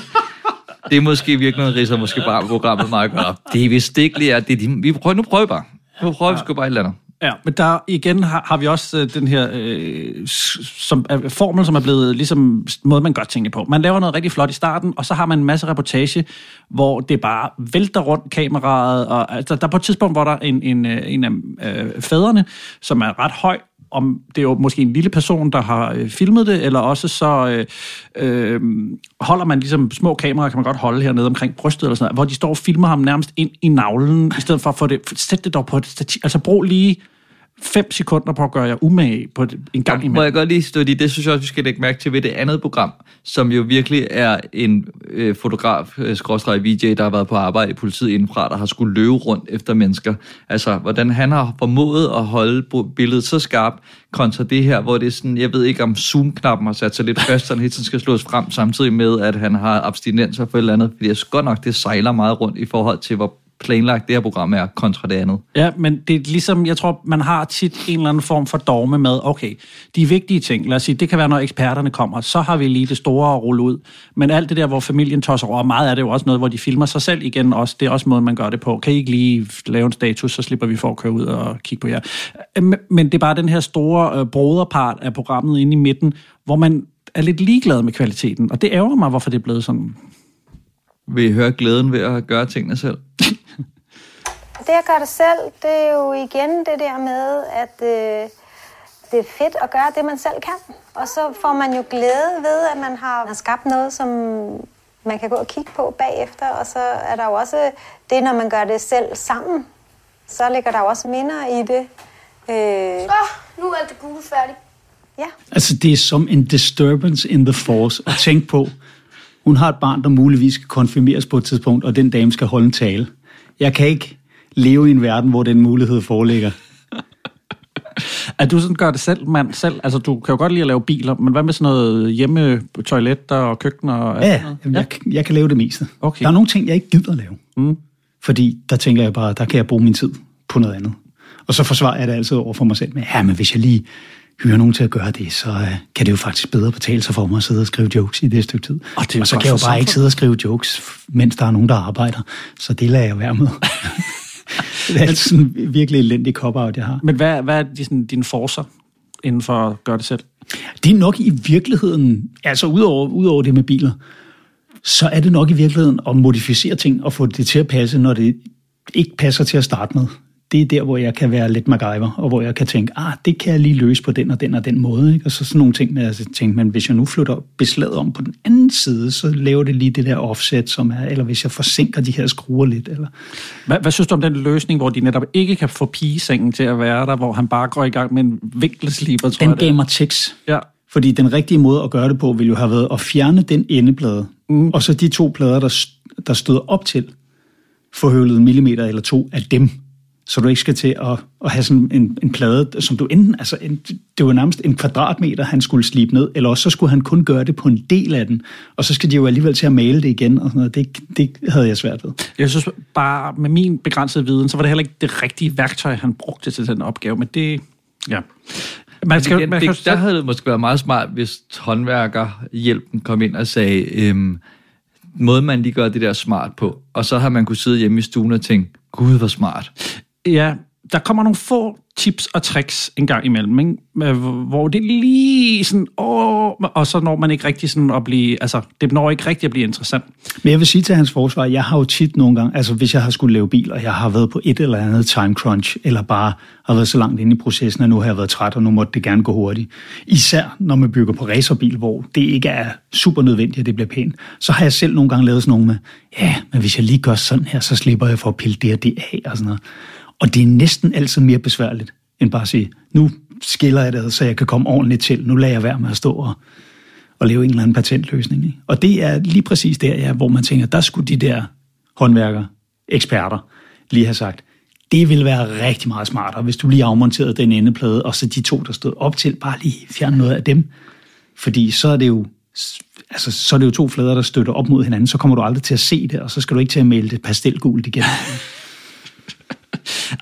Det er måske i virkeligheden riser måske bare programmet meget godt op. Det er vist ikke lige, at det er din... Vi prøver, nu prøver vi bare. Nu prøver vi sgu bare et eller andet. Ja, men der igen har, har vi også øh, den her øh, som, øh, formel, som er blevet ligesom måde, man gør tingene på. Man laver noget rigtig flot i starten, og så har man en masse reportage, hvor det bare vælter rundt kameraet. Og, altså, der er på et tidspunkt, hvor der er en, en, øh, en af øh, fædrene, som er ret høj, om det er jo måske en lille person, der har øh, filmet det, eller også så øh, øh, holder man ligesom små kameraer, kan man godt holde hernede omkring brystet, eller sådan noget, hvor de står og filmer ham nærmest ind i navlen, i stedet for at få det, sæt det dog på et stativ. Altså brug lige fem sekunder på at gøre jer umage på en gang Må imellem. jeg godt lige stå i det, synes jeg også, vi skal lægge mærke til ved det andet program, som jo virkelig er en øh, fotograf, øh, skråstreg VJ, der har været på arbejde i politiet indenfra, der har skulle løbe rundt efter mennesker. Altså, hvordan han har formået at holde billedet så skarpt, kontra det her, hvor det er sådan, jeg ved ikke om zoom-knappen har sat sig lidt fast, så han hele tiden skal slås frem, samtidig med, at han har abstinenser for et eller andet, fordi jeg godt nok, det sejler meget rundt i forhold til, hvor planlagt det her program er kontra det andet. Ja, men det er ligesom, jeg tror, man har tit en eller anden form for dogme med, okay, de vigtige ting, lad os sige, det kan være, når eksperterne kommer, så har vi lige det store at rulle ud. Men alt det der, hvor familien tosser over, meget af det er jo også noget, hvor de filmer sig selv igen også. Det er også måden, man gør det på. Kan I ikke lige lave en status, så slipper vi for at køre ud og kigge på jer. Men- Men det er bare den her store øh, broderpart af programmet inde i midten, hvor man er lidt ligeglad med kvaliteten. Og det ærger mig, hvorfor det er blevet sådan. Vil I høre glæden ved at gøre tingene selv? Det at gøre det selv, det er jo igen det der med, at øh, det er fedt at gøre det, man selv kan. Og så får man jo glæde ved, at man har, har skabt noget, som man kan gå og kigge på bagefter. Og så er der jo også det, når man gør det selv sammen, så ligger der jo også minder i det. Øh, Så, nu er alt det gule færdigt. ja. Altså, det er som en disturbance in the force at tænke på. Hun har et barn, der muligvis skal konfirmeres på et tidspunkt, og den dame skal holde en tale. Jeg kan ikke leve i en verden, hvor den mulighed foreligger. At du sådan gør det selv, mand, selv. Altså, du kan jo godt lide at lave biler, men hvad med sådan noget hjemme toiletter og køkken og Ja, noget? jamen, jeg, jeg kan lave det meste. Okay. Der er nogle ting, jeg ikke gider at lave. Mm. Fordi der tænker jeg bare, der kan jeg bruge min tid på noget andet. Og så forsvarer jeg det altid over for mig selv med, ja, men hvis jeg lige hyrer nogen til at gøre det, så uh, kan det jo faktisk bedre betale sig for mig at sidde og skrive jokes i det stykke tid. Og det og så kan jeg jo bare ikke sidde og skrive jokes, mens der er nogen, der arbejder. Så det lader jeg være med. det er altid sådan virkelig elendig cop-out, jeg har. Men hvad, hvad er de, sådan, dine forser inden for at gøre det selv? Det er nok i virkeligheden, altså udover, udover det med biler, så er det nok i virkeligheden at modificere ting og få det til at passe, når det ikke passer til at starte med. Det er der, hvor jeg kan være lidt MacGyver, og hvor jeg kan tænke, ah, det kan jeg lige løse på den og den og den måde. Ikke? Og så sådan nogle ting med at tænke, men hvis jeg nu flytter beslaget om på den anden side, så laver det lige det der offset, som er, eller hvis jeg forsinker de her skruer lidt. Eller... Hvad, hvad synes du om den løsning, hvor de netop ikke kan få pigesengen til at være der, hvor han bare går i gang med en vinkelsliber, tror Den jeg det gav mig tics. Ja. Fordi den rigtige måde at gøre det på, ville jo have været at fjerne den endeplade, mm. og så de to plader, der, der stod op til, forhøvlet en millimeter eller to af dem, så du ikke skal til at, at have sådan en, en plade, som du enten, altså en, det var nærmest en kvadratmeter, han skulle slibe ned, eller også så skulle han kun gøre det på en del af den, og så skal de jo alligevel til at male det igen, og sådan noget. Det, det havde jeg svært ved. Jeg synes bare, med min begrænsede viden, så var det heller ikke det rigtige værktøj, han brugte til den opgave, men det... Ja. Man skal, det, man det, kan, der havde det måske været meget smart, hvis håndværkerhjælpen kom ind og sagde, øhm, måden man lige gør det der smart på, og så har man kunne sidde hjemme i stuen og tænke, gud, hvor smart. Ja, der kommer nogle få tips og tricks en gang imellem, ikke? Hvor det er lige sådan, åh, og så når man ikke rigtig sådan at blive, altså, det når ikke rigtig at blive interessant. Men jeg vil sige til hans forsvar, jeg har jo tit nogle gange, altså hvis jeg har skulle lave bil, og jeg har været på et eller andet time crunch, eller bare har været så langt inde i processen, at nu har jeg været træt, og nu måtte det gerne gå hurtigt. Især når man bygger på racerbil, hvor det ikke er super nødvendigt, at det bliver pænt, så har jeg selv nogle gange lavet sådan nogle med, ja, men hvis jeg lige gør sådan her, så slipper jeg for at pille det og det af, og sådan noget. Og det er næsten altid mere besværligt, end bare at sige, nu skiller jeg det, så jeg kan komme ordentligt til. Nu lader jeg være med at stå og, og lave en eller anden patentløsning. Ikke? Og det er lige præcis der, ja, hvor man tænker, der skulle de der håndværkere, eksperter, lige have sagt, det ville være rigtig meget smartere, hvis du lige afmonterede den endeplade, og så de to, der stod op til, bare lige fjerne noget af dem. Fordi så er det jo altså, så er det jo to flader, der støtter op mod hinanden, så kommer du aldrig til at se det, og så skal du ikke til at male det pastelgult igen.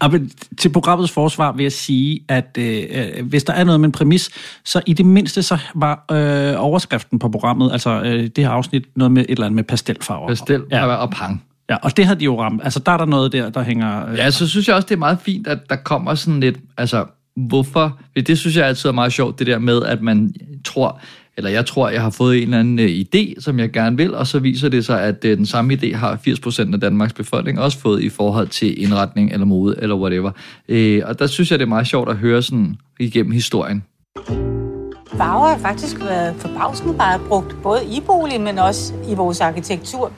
Ja, men til programmets forsvar vil jeg sige, at øh, øh, hvis der er noget med en præmis, så i det mindste så var øh, overskriften på programmet, altså øh, det her afsnit, noget med et eller andet med pastelfarver. Pastel ja. og pang. Ja, og det har de jo ramt. Altså der er der noget der, der hænger... Øh, Ja, så synes jeg også, det er meget fint, at der kommer sådan lidt, altså, hvorfor? Det synes jeg altid er meget sjovt, det der med, at man tror, eller jeg tror, jeg har fået en eller anden øh, idé, som jeg gerne vil, og så viser det sig, at øh, den samme idé har 80% af Danmarks befolkning også fået i forhold til indretning eller mode eller whatever. Øh, og der synes jeg, det er meget sjovt at høre sådan igennem historien. Farver har faktisk været forbavsende meget brugt, både i boligen, men også i vores arkitektur.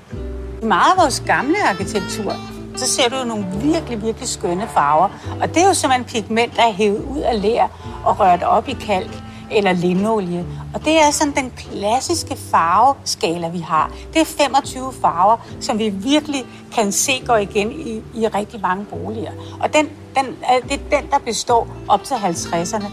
I meget af vores gamle arkitektur, så ser du jo nogle virkelig, virkelig skønne farver. Og det er jo simpelthen pigment, der er hævet ud af lær og rørt op i kalk eller linolie. Og det er sådan den klassiske farveskala, vi har. Det er 25 farver, som vi virkelig kan se går igen i, i rigtig mange boliger. Og den, den, øh, det er den, der består op til 50'erne.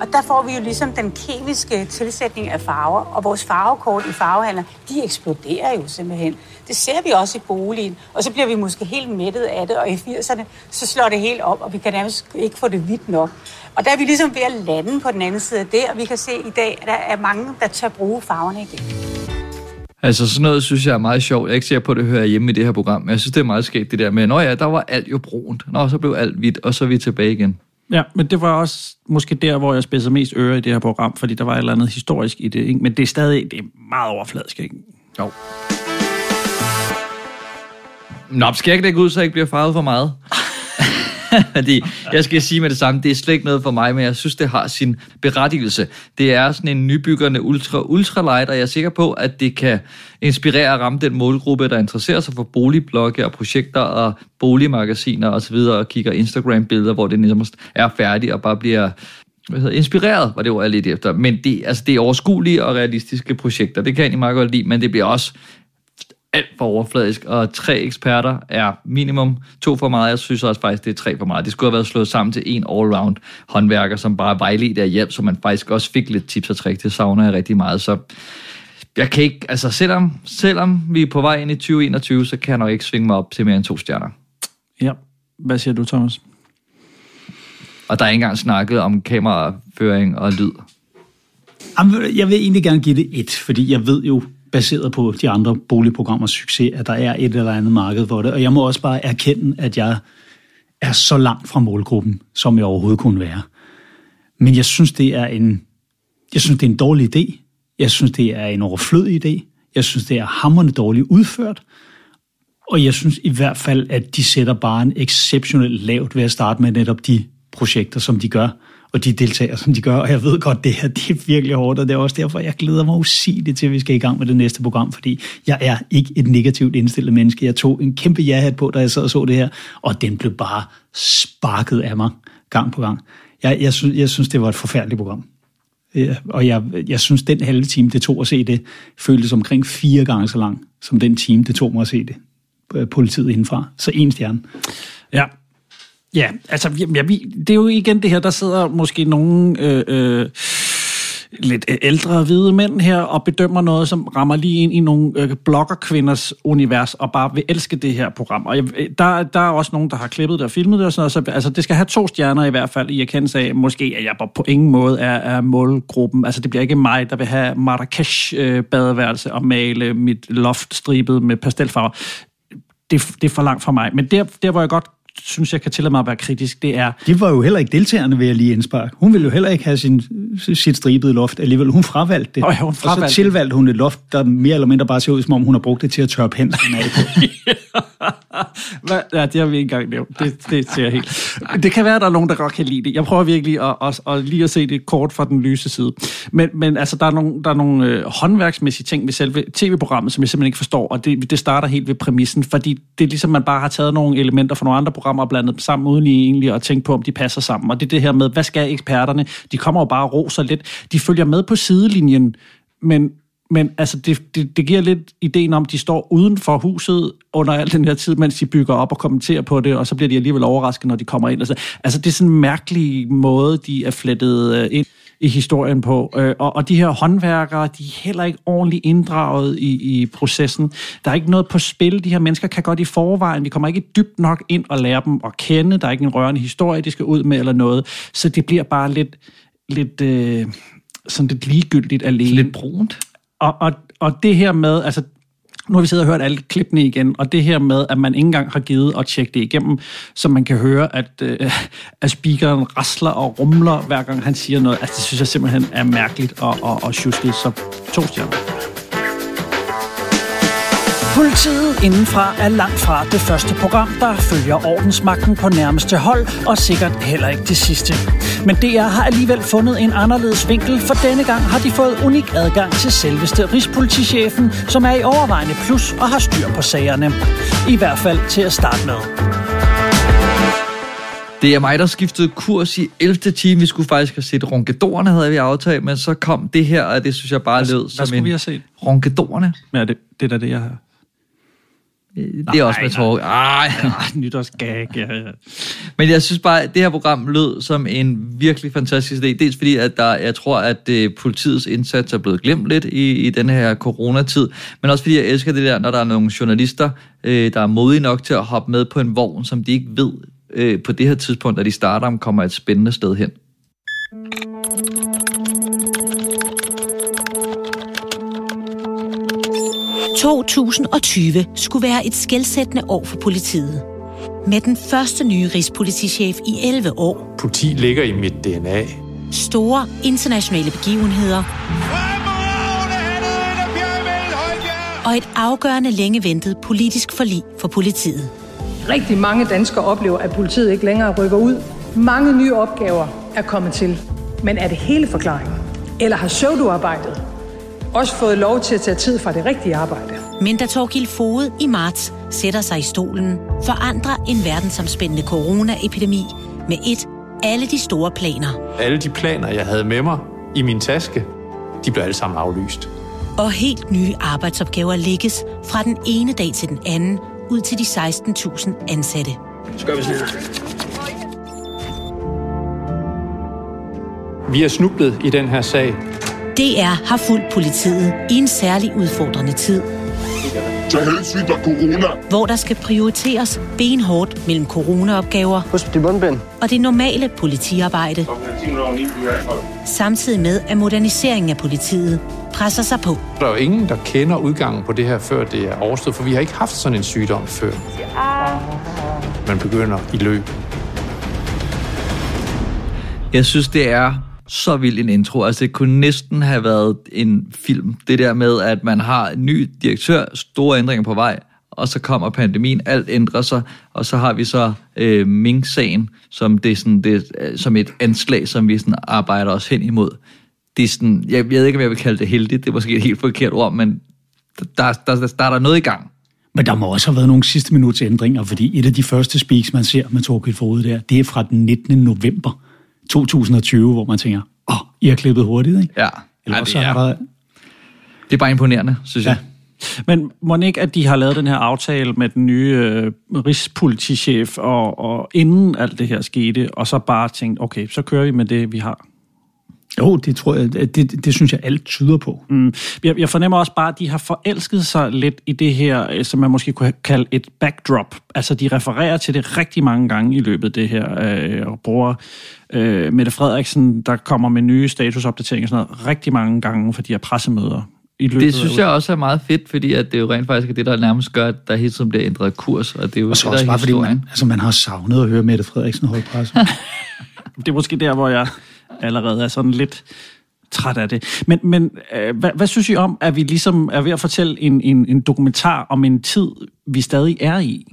Og der får vi jo ligesom den kemiske tilsætning af farver, og vores farvekort i farvehandler, de eksploderer jo simpelthen. Det ser vi også i boligen, og så bliver vi måske helt mættet af det, og i 80'erne, så slår det helt op, og vi kan nærmest ikke få det hvidt nok. Og der er vi ligesom ved at lande på den anden side af det, og vi kan se i dag, at der er mange, der tør bruge farverne igen. Altså sådan noget synes jeg er meget sjovt. Jeg er ikke sikker på, at det hører hjemme i det her program, men jeg synes, det er meget skægt det der med, nå ja, der var alt jo brunt. Nå, så blev alt hvidt, og så er vi tilbage igen. Ja, men det var også måske der, hvor jeg spidser mest øre i det her program, fordi der var et eller andet historisk i det, ikke? men det er stadig det er meget overfladisk. Ikke? Jo. Nå, skal jeg ikke lægge ud, så jeg ikke bliver farvet for meget? Fordi jeg skal sige med det samme, det er slet ikke noget for mig, men jeg synes, det har sin berettigelse. Det er sådan en nybyggerne ultra, ultralight, og jeg er sikker på, at det kan inspirere og ramme den målgruppe, der interesserer sig for boligblogge og projekter og boligmagasiner osv., og kigger Instagram-billeder, hvor det ligesom er færdigt og bare bliver hvad hedder, inspireret, var det ord, jeg lidt efter. Men det, altså, det er overskuelige og realistiske projekter. Det kan jeg egentlig meget godt lide, men det bliver også alt for overfladisk, og tre eksperter er minimum to for meget. Jeg synes også faktisk, det er tre for meget. Det skulle have været slået sammen til en all-round håndværker, som bare vejledte af hjælp, så man faktisk også fik lidt tips og trick. Det savner jeg rigtig meget. Så jeg kan ikke, altså selvom, selvom vi er på vej ind i 2021, så kan jeg nok ikke svinge mig op til mere end to stjerner. Ja. Hvad siger du, Thomas? Og der er ikke engang snakket om kameraføring og lyd. Jeg vil egentlig gerne give det et, fordi jeg ved jo, baseret på de andre boligprogrammers succes, at der er et eller andet marked for det. Og jeg må også bare erkende, at jeg er så langt fra målgruppen, som jeg overhovedet kunne være. Men jeg synes, det er en, jeg synes, det er en dårlig idé. Jeg synes, det er en overflødig idé. Jeg synes, det er hammerende dårligt udført. Og jeg synes i hvert fald, at de sætter bare en exceptionelt lavt ved at starte med netop de projekter, som de gør, og de deltager, som de gør. Og jeg ved godt, det her det er virkelig hårdt, og det er også derfor, jeg glæder mig usigeligt til, at vi skal i gang med det næste program, fordi jeg er ikke et negativt indstillet menneske. Jeg tog en kæmpe ja-hat på, da jeg sad og så det her, og den blev bare sparket af mig gang på gang. Jeg, jeg, synes, jeg synes, det var et forfærdeligt program. Og jeg, jeg synes, den halve time, det tog at se det, føltes omkring fire gange så lang, som den time, det tog mig at se det. Øh, politiet indenfra. Så en stjerne. Ja. Ja, altså, ja, vi, det er jo igen det her, der sidder måske nogle øh, øh, lidt ældre hvide mænd her og bedømmer noget, som rammer lige ind i nogle øh, bloggerkvinders univers og bare vil elske det her program. Og jeg, øh, der, der er også nogen, der har klippet det og filmet det og sådan noget, så altså, det skal have to stjerner i hvert fald i erkendelse af, måske at jeg på ingen måde er, er målgruppen. Altså, det bliver ikke mig, der vil have Marrakesh-badeværelse øh, og male mit loft stribet med pastelfarver. Det, det er for langt for mig. Men der, der hvor jeg godt synes, jeg kan tillade mig at være kritisk, det er... Det var jo heller ikke deltagerne, ved at lige indspark. Hun ville jo heller ikke have sin, sit stribede loft alligevel. Hun fravalgte det. Oh ja, hun fravalgte og så tilvalgte hun et loft, der mere eller mindre bare ser ud, som om hun har brugt det til at tørre penslen af på. Hvad? Ja, det har vi ikke engang nævnt. Det, det ser jeg helt. Det kan være, at der er nogen, der godt kan lide det. Jeg prøver virkelig at, at, at lige at se det kort fra den lyse side. Men, men altså, der er nogle, der er nogle øh, håndværksmæssige ting ved selve tv-programmet, som jeg simpelthen ikke forstår, og det, det starter helt ved præmissen, fordi det er ligesom, man bare har taget nogle elementer fra nogle andre programmer og blandet dem sammen, uden i egentlig at tænke på, om de passer sammen. Og det er det her med, hvad skal eksperterne? De kommer jo bare og roser lidt. De følger med på sidelinjen, men men altså, det, det, det giver lidt ideen om, at de står uden for huset under al den her tid, mens de bygger op og kommenterer på det, og så bliver de alligevel overrasket, når de kommer ind. Altså, altså det er sådan en mærkelig måde, de er flettet øh, ind i historien på. Øh, og, og de her håndværkere, de er heller ikke ordentligt inddraget i, i processen. Der er ikke noget på spil. De her mennesker kan godt i forvejen. Vi kommer ikke dybt nok ind og lære dem at kende. Der er ikke en rørende historie, de skal ud med eller noget. Så det bliver bare lidt, lidt øh, sådan lidt ligegyldigt alene. Lidt brunt. Og, og, og det her med, altså nu har vi siddet og hørt alle klippene igen, og det her med, at man ikke engang har givet at tjekke det igennem, så man kan høre, at, øh, at speakeren rasler og rumler, hver gang han siger noget. Altså, det synes jeg simpelthen er mærkeligt og, og, og tjusket, så to stjerner. Politiet indenfra er langt fra det første program, der følger ordensmagten på nærmeste hold, og sikkert heller ikke det sidste. Men DR har alligevel fundet en anderledes vinkel, for denne gang har de fået unik adgang til selveste Rigspolitichefen, som er i overvejende plus og har styr på sagerne. I hvert fald til at starte med. Det er mig, der skiftede kurs i 11. time. Vi skulle faktisk have set Ronkedorerne, havde vi aftalt, men så kom det her, og det synes jeg bare lød Hvad som skulle en... vi have set? Ronkedorerne? Ja, det, det er da det, jeg har. Det er også med tår. Ej. Nytårsgag, ja, ja. Men jeg synes bare, at det her program lød som en virkelig fantastisk idé. Dels fordi, at der, jeg tror, at uh, politiets indsats er blevet glemt lidt i, i den her coronatid. Men også fordi, jeg elsker det der, når der er nogle journalister, uh, der er modige nok til at hoppe med på en vogn, som de ikke ved uh, på det her tidspunkt, at de starter om, kommer et spændende sted hen. – 2020 skulle være et skældsættende år for politiet. Med den første nye rigspolitichef i 11 år, Politi ligger i mit DNA. store internationale begivenheder og et afgørende længe ventet politisk forlig for politiet. Rigtig mange danskere oplever, at politiet ikke længere rykker ud. Mange nye opgaver er kommet til. Men er det hele forklaringen? Eller har pseudoarbejdet også fået lov til at tage tid fra det rigtige arbejde? Men da Torgild Fode i marts sætter sig i stolen, forandrer en verdensomspændende coronaepidemi med et alle de store planer. Alle de planer, jeg havde med mig i min taske, de blev alle sammen aflyst. Og helt nye arbejdsopgaver lægges fra den ene dag til den anden ud til de 16.000 ansatte. Så gør vi sådan Vi er snublet i den her sag. DR har fulgt politiet i en særlig udfordrende tid, Tag hensyn til corona. hvor der skal prioriteres benhårdt mellem coronaopgaver de og det normale politiarbejde, samtidig med at moderniseringen af politiet presser sig på. Der er jo ingen, der kender udgangen på det her, før det er overstået, for vi har ikke haft sådan en sygdom før. Man begynder i løb. Jeg synes, det er så vild en intro. Altså, det kunne næsten have været en film. Det der med, at man har en ny direktør, store ændringer på vej, og så kommer pandemien, alt ændrer sig, og så har vi så øh, Ming-sagen som, det er sådan, det, er, som et anslag, som vi sådan arbejder os hen imod. Det er sådan, jeg, jeg ved ikke, om jeg vil kalde det heldigt, det er måske et helt forkert ord, men der, der, der starter noget i gang. Men der må også have været nogle sidste minuts ændringer, fordi et af de første speaks, man ser med Torkild Fode der, det er fra den 19. november 2020, hvor man tænker, åh, I har klippet hurtigt, ikke? Ja. Eller ja, også det, er er, der... det er bare imponerende, synes ja. jeg. Men må ikke, at de har lavet den her aftale med den nye øh, rigspolitichef, og, og inden alt det her skete, og så bare tænkt, okay, så kører vi med det, vi har? Jo, det tror jeg, det, det, det synes jeg alt tyder på. Mm. Jeg, jeg fornemmer også bare, at de har forelsket sig lidt i det her, øh, som man måske kunne kalde et backdrop. Altså, de refererer til det rigtig mange gange i løbet af det her, øh, og bruger øh, Mette Frederiksen, der kommer med nye statusopdateringer og sådan noget, rigtig mange gange for de her pressemøder. I løbet det synes jeg også er meget fedt, fordi at det jo rent faktisk er det, der nærmest gør, at der hele tiden bliver ændret kurs, og det er jo og så det, også bare, er fordi historien. man, altså, man har savnet at høre Mette Frederiksen holde presse. det er måske der, hvor jeg allerede er sådan lidt træt af det. Men, men øh, hvad, hvad synes I om, at vi ligesom er ved at fortælle en, en, en dokumentar om en tid, vi stadig er i?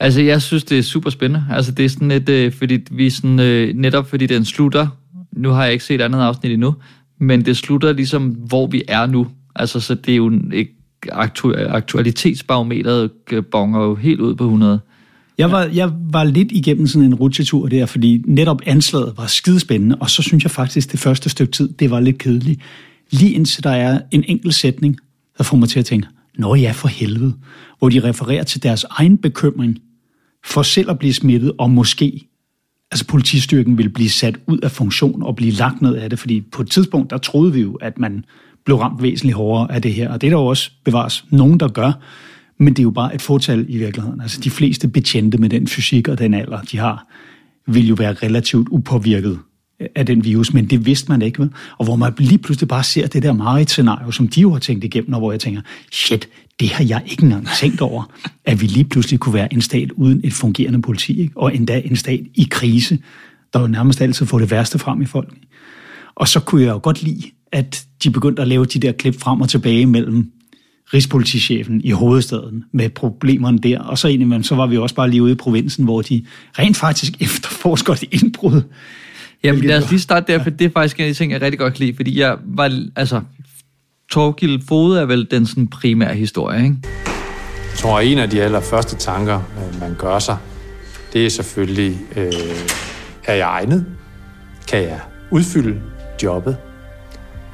Altså, jeg synes, det er super spændende. Altså, det er sådan lidt, øh, fordi vi sådan, øh, netop fordi den slutter, nu har jeg ikke set andet afsnit endnu, men det slutter ligesom, hvor vi er nu. Altså, så det er jo ikke aktu- aktualitetsbarometeret øh, bonger jo helt ud på 100. Jeg var, jeg var lidt igennem sådan en rutsjetur der, fordi netop anslaget var skidespændende, og så synes jeg faktisk, det første stykke tid, det var lidt kedeligt. Lige indtil der er en enkelt sætning, der får mig til at tænke, Nå ja, for helvede, hvor de refererer til deres egen bekymring for selv at blive smittet, og måske altså politistyrken ville blive sat ud af funktion og blive lagt ned af det, fordi på et tidspunkt, der troede vi jo, at man blev ramt væsentligt hårdere af det her, og det er der jo også bevares nogen, der gør, men det er jo bare et fortal i virkeligheden. Altså de fleste betjente med den fysik og den alder, de har, vil jo være relativt upåvirket af den virus, men det vidste man ikke. Vel? Og hvor man lige pludselig bare ser det der meget scenario, som de jo har tænkt igennem, og hvor jeg tænker, shit, det har jeg ikke engang tænkt over, at vi lige pludselig kunne være en stat uden et fungerende politi, ikke? og endda en stat i krise, der jo nærmest altid får det værste frem i folk. Og så kunne jeg jo godt lide, at de begyndte at lave de der klip frem og tilbage mellem rigspolitichefen i hovedstaden med problemerne der, og så indimellem, så var vi også bare lige ude i provinsen, hvor de rent faktisk efterforsker et indbrud. Jamen lad os lige starte der, for det er faktisk en af de ting, jeg rigtig godt kan lide, fordi jeg var, altså, Torgild Fode er vel den sådan primære historie, ikke? Jeg tror, at en af de allerførste tanker, øh, man gør sig, det er selvfølgelig, øh, er jeg egnet? Kan jeg udfylde jobbet?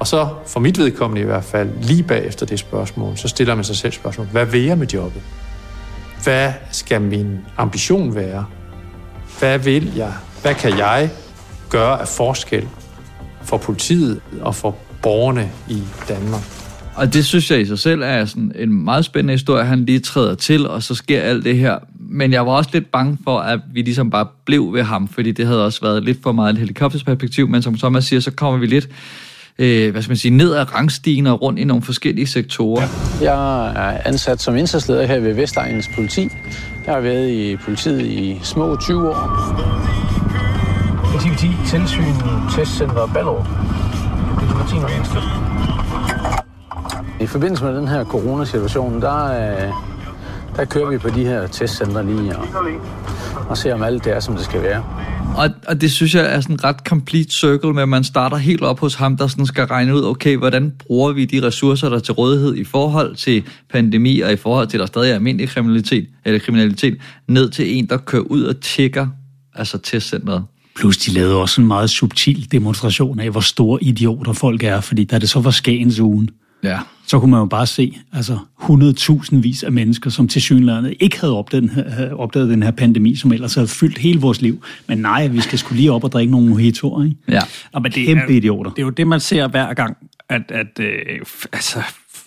Og så, for mit vedkommende i hvert fald, lige bagefter det spørgsmål, så stiller man sig selv spørgsmål, hvad vil jeg med jobbet? Hvad skal min ambition være? Hvad vil jeg? Hvad kan jeg gøre af forskel for politiet og for borgerne i Danmark? Og det synes jeg i sig selv er sådan en meget spændende historie, han lige træder til, og så sker alt det her. Men jeg var også lidt bange for, at vi ligesom bare blev ved ham, fordi det havde også været lidt for meget et helikopterperspektiv. men som Thomas siger, så kommer vi lidt øh, hvad skal man sige, ned ad rangstigen og rundt i nogle forskellige sektorer. Jeg er ansat som indsatsleder her ved Vestegnens politi. Jeg har været i politiet i små 20 år. Aktivitet, tilsyn, testcenter, Ballerup. Det er 10 mennesker. I forbindelse med den her coronasituation, der, øh, der kører vi på de her testcenter lige og, og ser om alt det er, som det skal være. Og, og det synes jeg er sådan en ret complete circle med, at man starter helt op hos ham, der sådan skal regne ud, okay, hvordan bruger vi de ressourcer, der er til rådighed i forhold til pandemi, og i forhold til, at der stadig er almindelig kriminalitet, eller kriminalitet, ned til en, der kører ud og tjekker, altså testcenteret. Plus de lavede også en meget subtil demonstration af, hvor store idioter folk er, fordi da det så var Skagens ugen, ja. så kunne man jo bare se altså 100.000 vis af mennesker, som til synligheden ikke havde opdaget den, her, opdaget den her pandemi, som ellers havde fyldt hele vores liv. Men nej, vi skal skulle lige op og drikke nogle mojitoer, ikke? Ja. Nå, men det Kæmpe er, idioter. Det er jo det, man ser hver gang, at, at øh, altså,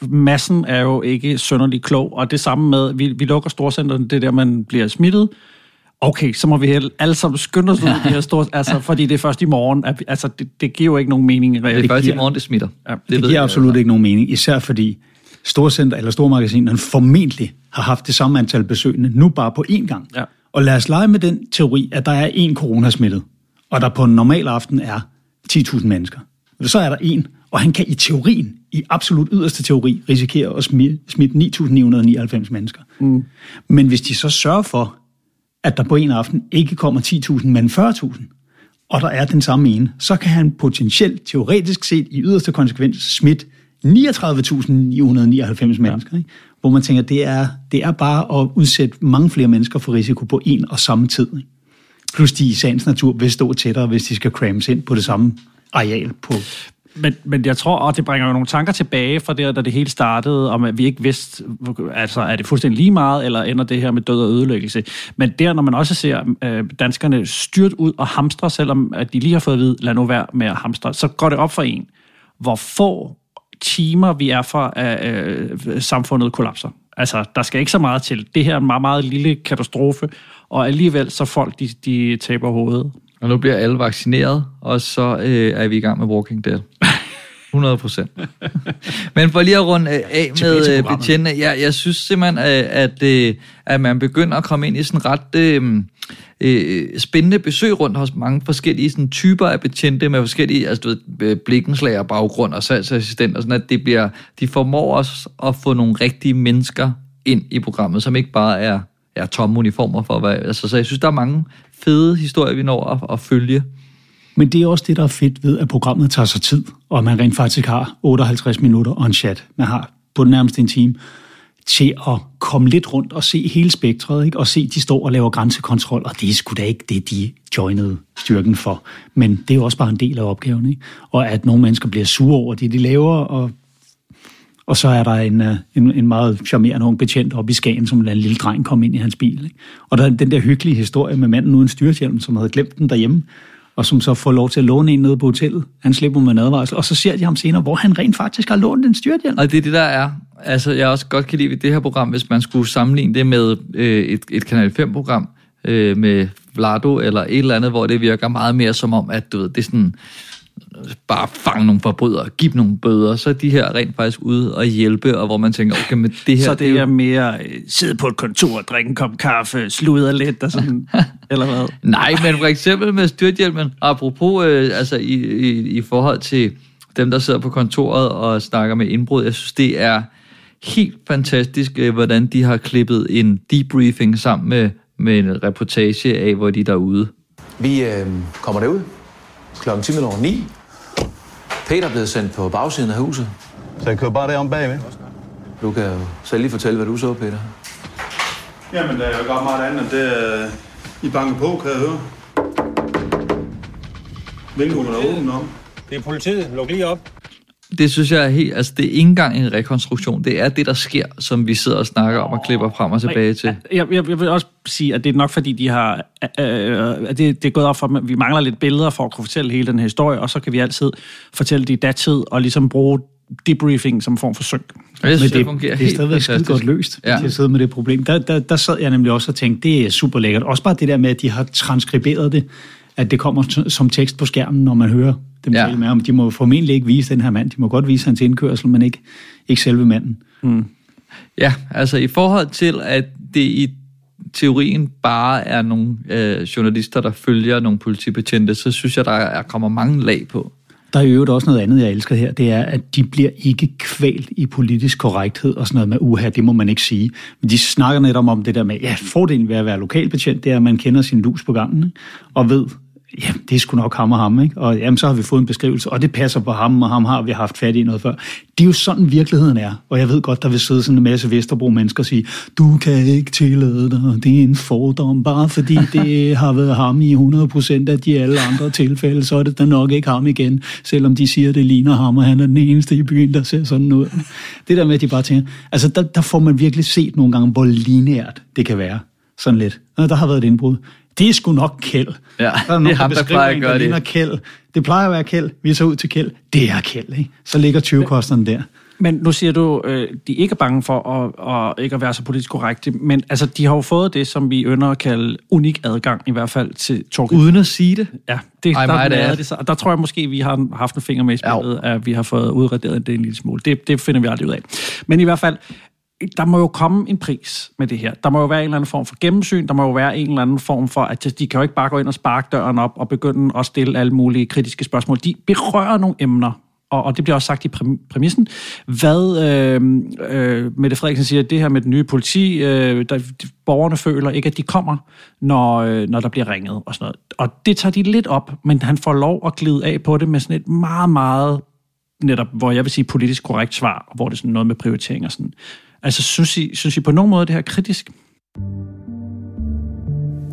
massen er jo ikke sønderlig klog, og det samme med, vi, vi lukker storcenterne, det er der, man bliver smittet, okay, så må vi alle sammen skynde os ud i de her store, altså, fordi det er først i morgen, at, altså, det, det giver jo ikke nogen mening. Det er først i morgen, det smitter. Ja, Det, det giver absolut jeg, ikke nogen mening, især fordi storcenter eller stormagasinerne formentlig har haft det samme antal besøgende, nu bare på én gang. Ja. Og lad os lege med den teori, at der er én coronasmittet, og der på en normal aften er 10.000 mennesker. Så er der en, og han kan i teorien, i absolut yderste teori, risikere at smitte 9.999 mennesker. Mm. Men hvis de så sørger for, at der på en aften ikke kommer 10.000, men 40.000, og der er den samme ene, så kan han potentielt, teoretisk set, i yderste konsekvens smitte 39.999 mennesker. Ikke? Hvor man tænker, det er, det er bare at udsætte mange flere mennesker for risiko på en og samme tid. Ikke? Plus de i sagens natur vil stå tættere, hvis de skal crammes ind på det samme areal på men, men jeg tror, og det bringer jo nogle tanker tilbage fra der, da det hele startede, om at vi ikke vidste, altså er det fuldstændig lige meget, eller ender det her med død og ødelæggelse. Men der, når man også ser øh, danskerne styrt ud og hamstre, selvom at de lige har fået at vide, lad nu være med at hamstre, så går det op for en, hvor få timer vi er fra, at øh, samfundet kollapser. Altså, der skal ikke så meget til. Det her er en meget, meget lille katastrofe, og alligevel så folk, de, de taber hovedet. Og nu bliver alle vaccineret, og så øh, er vi i gang med Walking Dead. 100 procent. Men for lige at runde øh, af med øh, betjente, jeg, jeg synes simpelthen, at, at, øh, at man begynder at komme ind i sådan ret øh, øh, spændende besøg rundt hos mange forskellige sådan, typer af betjente med forskellige altså, du ved, blikkenslager, baggrund og salgsassistent og sådan, at det bliver, de formår os at få nogle rigtige mennesker ind i programmet, som ikke bare er, er tomme uniformer for at være, altså, så jeg synes, der er mange fede historier, vi når at, at følge. Men det er også det, der er fedt ved, at programmet tager sig tid, og man rent faktisk har 58 minutter og en chat. Man har på den nærmeste en time til at komme lidt rundt og se hele spektret, ikke? og se, de står og laver grænsekontrol, og det er sgu da ikke det, de joinede styrken for. Men det er jo også bare en del af opgaven, ikke? og at nogle mennesker bliver sure over det, de laver, og, og så er der en, øh, en, en meget charmerende ung betjent oppe i Skagen, som en lille dreng kom ind i hans bil. Ikke? Og der er den der hyggelige historie med manden uden styrthjelm, som havde glemt den derhjemme, og som så får lov til at låne en nede på hotellet. Han slipper med en advarsel, og så ser de ham senere, hvor han rent faktisk har lånt en styrthjelm. Og det er det, der er. Altså, jeg også godt kan lide ved det her program, hvis man skulle sammenligne det med øh, et, et Kanal 5-program øh, med Vlado eller et eller andet, hvor det virker meget mere som om, at du ved, det er sådan bare fange nogle forbrydere, give dem nogle bøder, så er de her rent faktisk ude og hjælpe, og hvor man tænker, okay, men det her... Så det er jo... mere øh, sidde på et kontor, drikke en kop kaffe, sludre lidt og sådan, eller hvad? Nej, men for eksempel med styrthjelmen, apropos øh, altså i, i, i forhold til dem, der sidder på kontoret og snakker med indbrud, jeg synes, det er helt fantastisk, øh, hvordan de har klippet en debriefing sammen med, med en reportage af, hvor de er derude. Vi øh, kommer derud klokken 10 over 9. Peter er blevet sendt på bagsiden af huset. Så jeg kører bare derom bagved? Du kan jo selv lige fortælle, hvad du så, Peter. Jamen, der er jo godt meget andet end det, I banker på, kan jeg høre. Vinduerne er åbne om. Det er politiet. Luk lige op. Det synes jeg er helt, altså det er ikke engang en rekonstruktion, det er det, der sker, som vi sidder og snakker om og klipper frem og tilbage til. Jeg, jeg, jeg vil også sige, at det er nok fordi, de har, øh, at det, det er gået op for, at vi mangler lidt billeder for at kunne fortælle hele den her historie, og så kan vi altid fortælle det i datid og ligesom bruge debriefing som form for synk. Jeg synes, Men det, fungerer det er helt stadigvæk skide godt løst, Ja. ja. til at sidde med det problem. Der, der, der sad jeg nemlig også og tænkte, det er super lækkert. Også bare det der med, at de har transkriberet det, at det kommer t- som tekst på skærmen, når man hører dem Ja. tale med ham. De må formentlig ikke vise den her mand. De må godt vise hans indkørsel, men ikke, ikke selve manden. Mm. Ja, altså i forhold til, at det i teorien bare er nogle øh, journalister, der følger nogle politibetjente, så synes jeg, der er, kommer mange lag på. Der er i øvrigt også noget andet, jeg elsker her, det er, at de bliver ikke kvalt i politisk korrekthed og sådan noget med, uha, det må man ikke sige. Men de snakker netop om det der med, ja, fordelen ved at være lokalbetjent, det er, at man kender sin lus på gangen, og ved, ja, det er sgu nok ham og ham, ikke? og jamen, så har vi fået en beskrivelse, og det passer på ham, og ham har vi haft fat i noget før. Det er jo sådan virkeligheden er, og jeg ved godt, der vil sidde sådan en masse Vesterbro-mennesker og sige, du kan ikke tillade dig, det er en fordom, bare fordi det har været ham i 100% af de alle andre tilfælde, så er det da nok ikke ham igen, selvom de siger, det ligner ham, og han er den eneste i byen, der ser sådan ud. Det der med, at de bare tænker, altså der, der får man virkelig set nogle gange, hvor lineært det kan være. Sådan lidt. Nå, Der har været et indbrud. Det er sgu nok Kjeld. Ja, Der er det er nogen, ham, der beskriver plejer at en, gøre det. ligner Kjeld. Det plejer at være Kjeld. Vi så ud til Kjeld. Det er Kjeld, ikke? Så ligger 20-kosterne der. Men nu siger du, øh, de ikke er bange for at, at ikke at være så politisk korrekte, men altså, de har jo fået det, som vi ønsker at kalde unik adgang, i hvert fald til Torgild. Uden at sige det? Ja, det, Ej, der, mig, det det, så, og der tror jeg måske, vi har haft en finger med i spillet, at vi har fået udraderet det en lille smule. Det, det finder vi aldrig ud af. Men i hvert fald, der må jo komme en pris med det her. Der må jo være en eller anden form for gennemsyn, der må jo være en eller anden form for, at de kan jo ikke bare gå ind og sparke døren op og begynde at stille alle mulige kritiske spørgsmål. De berører nogle emner, og, og det bliver også sagt i præmissen. Hvad øh, øh, Mette Frederiksen siger, det her med den nye politi, øh, der, de, borgerne føler ikke, at de kommer, når, øh, når der bliver ringet og sådan noget. Og det tager de lidt op, men han får lov at glide af på det med sådan et meget, meget netop, hvor jeg vil sige politisk korrekt svar, hvor det er sådan noget med prioritering og sådan. Altså, synes I, synes I på nogen måde, det her er kritisk?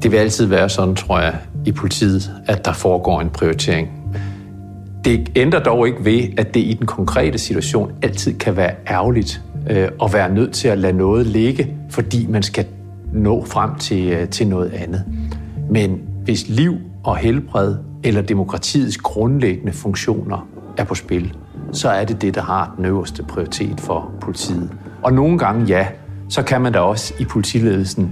Det vil altid være sådan, tror jeg, i politiet, at der foregår en prioritering. Det ændrer dog ikke ved, at det i den konkrete situation altid kan være ærgerligt øh, at være nødt til at lade noget ligge, fordi man skal nå frem til, øh, til noget andet. Men hvis liv og helbred eller demokratiets grundlæggende funktioner er på spil, så er det det, der har den øverste prioritet for politiet. Og nogle gange, ja, så kan man da også i politiledelsen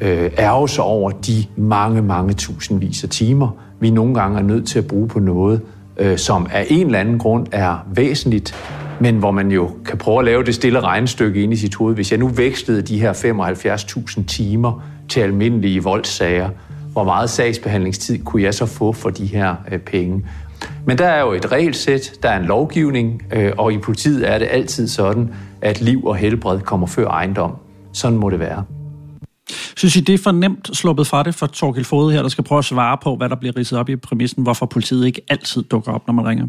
øh, ærge sig over de mange, mange tusindvis af timer, vi nogle gange er nødt til at bruge på noget, øh, som af en eller anden grund er væsentligt, men hvor man jo kan prøve at lave det stille regnestykke ind i sit hoved. Hvis jeg nu vækstede de her 75.000 timer til almindelige voldssager, hvor meget sagsbehandlingstid kunne jeg så få for de her øh, penge? Men der er jo et regelsæt, der er en lovgivning, øh, og i politiet er det altid sådan, at liv og helbred kommer før ejendom. Sådan må det være. Synes I, det er for nemt sluppet fra det for Torgild Fode her, der skal prøve at svare på, hvad der bliver ridset op i præmissen, hvorfor politiet ikke altid dukker op, når man ringer?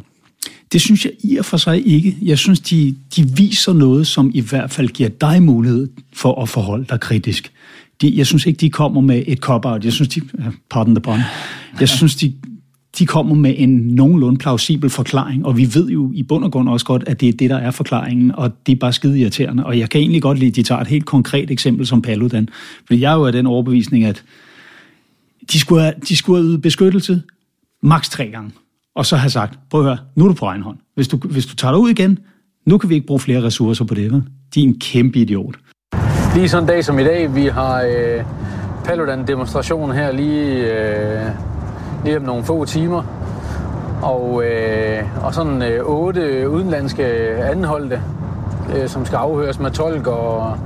Det synes jeg i og for sig ikke. Jeg synes, de, de viser noget, som i hvert fald giver dig mulighed for at forholde dig kritisk. De, jeg synes ikke, de kommer med et cop-out. Jeg synes, de... Pardon the pun. Jeg synes, de, de kommer med en nogenlunde plausibel forklaring, og vi ved jo i bund og grund også godt, at det er det, der er forklaringen, og det er bare skide irriterende. Og jeg kan egentlig godt lide, at de tager et helt konkret eksempel som Paludan, fordi jeg er jo af den overbevisning, at de skulle have, de skulle have ydet beskyttelse maks tre gange, og så have sagt, prøv at høre, nu er du på egen hånd. Hvis du, hvis du tager dig ud igen, nu kan vi ikke bruge flere ressourcer på det. Vel? De er en kæmpe idiot. Lige sådan en dag som i dag, vi har øh, Paludan-demonstration her lige... Øh lige om nogle få timer. Og, øh, og sådan øh, otte udenlandske anholdte, øh, som skal afhøres med tolk og,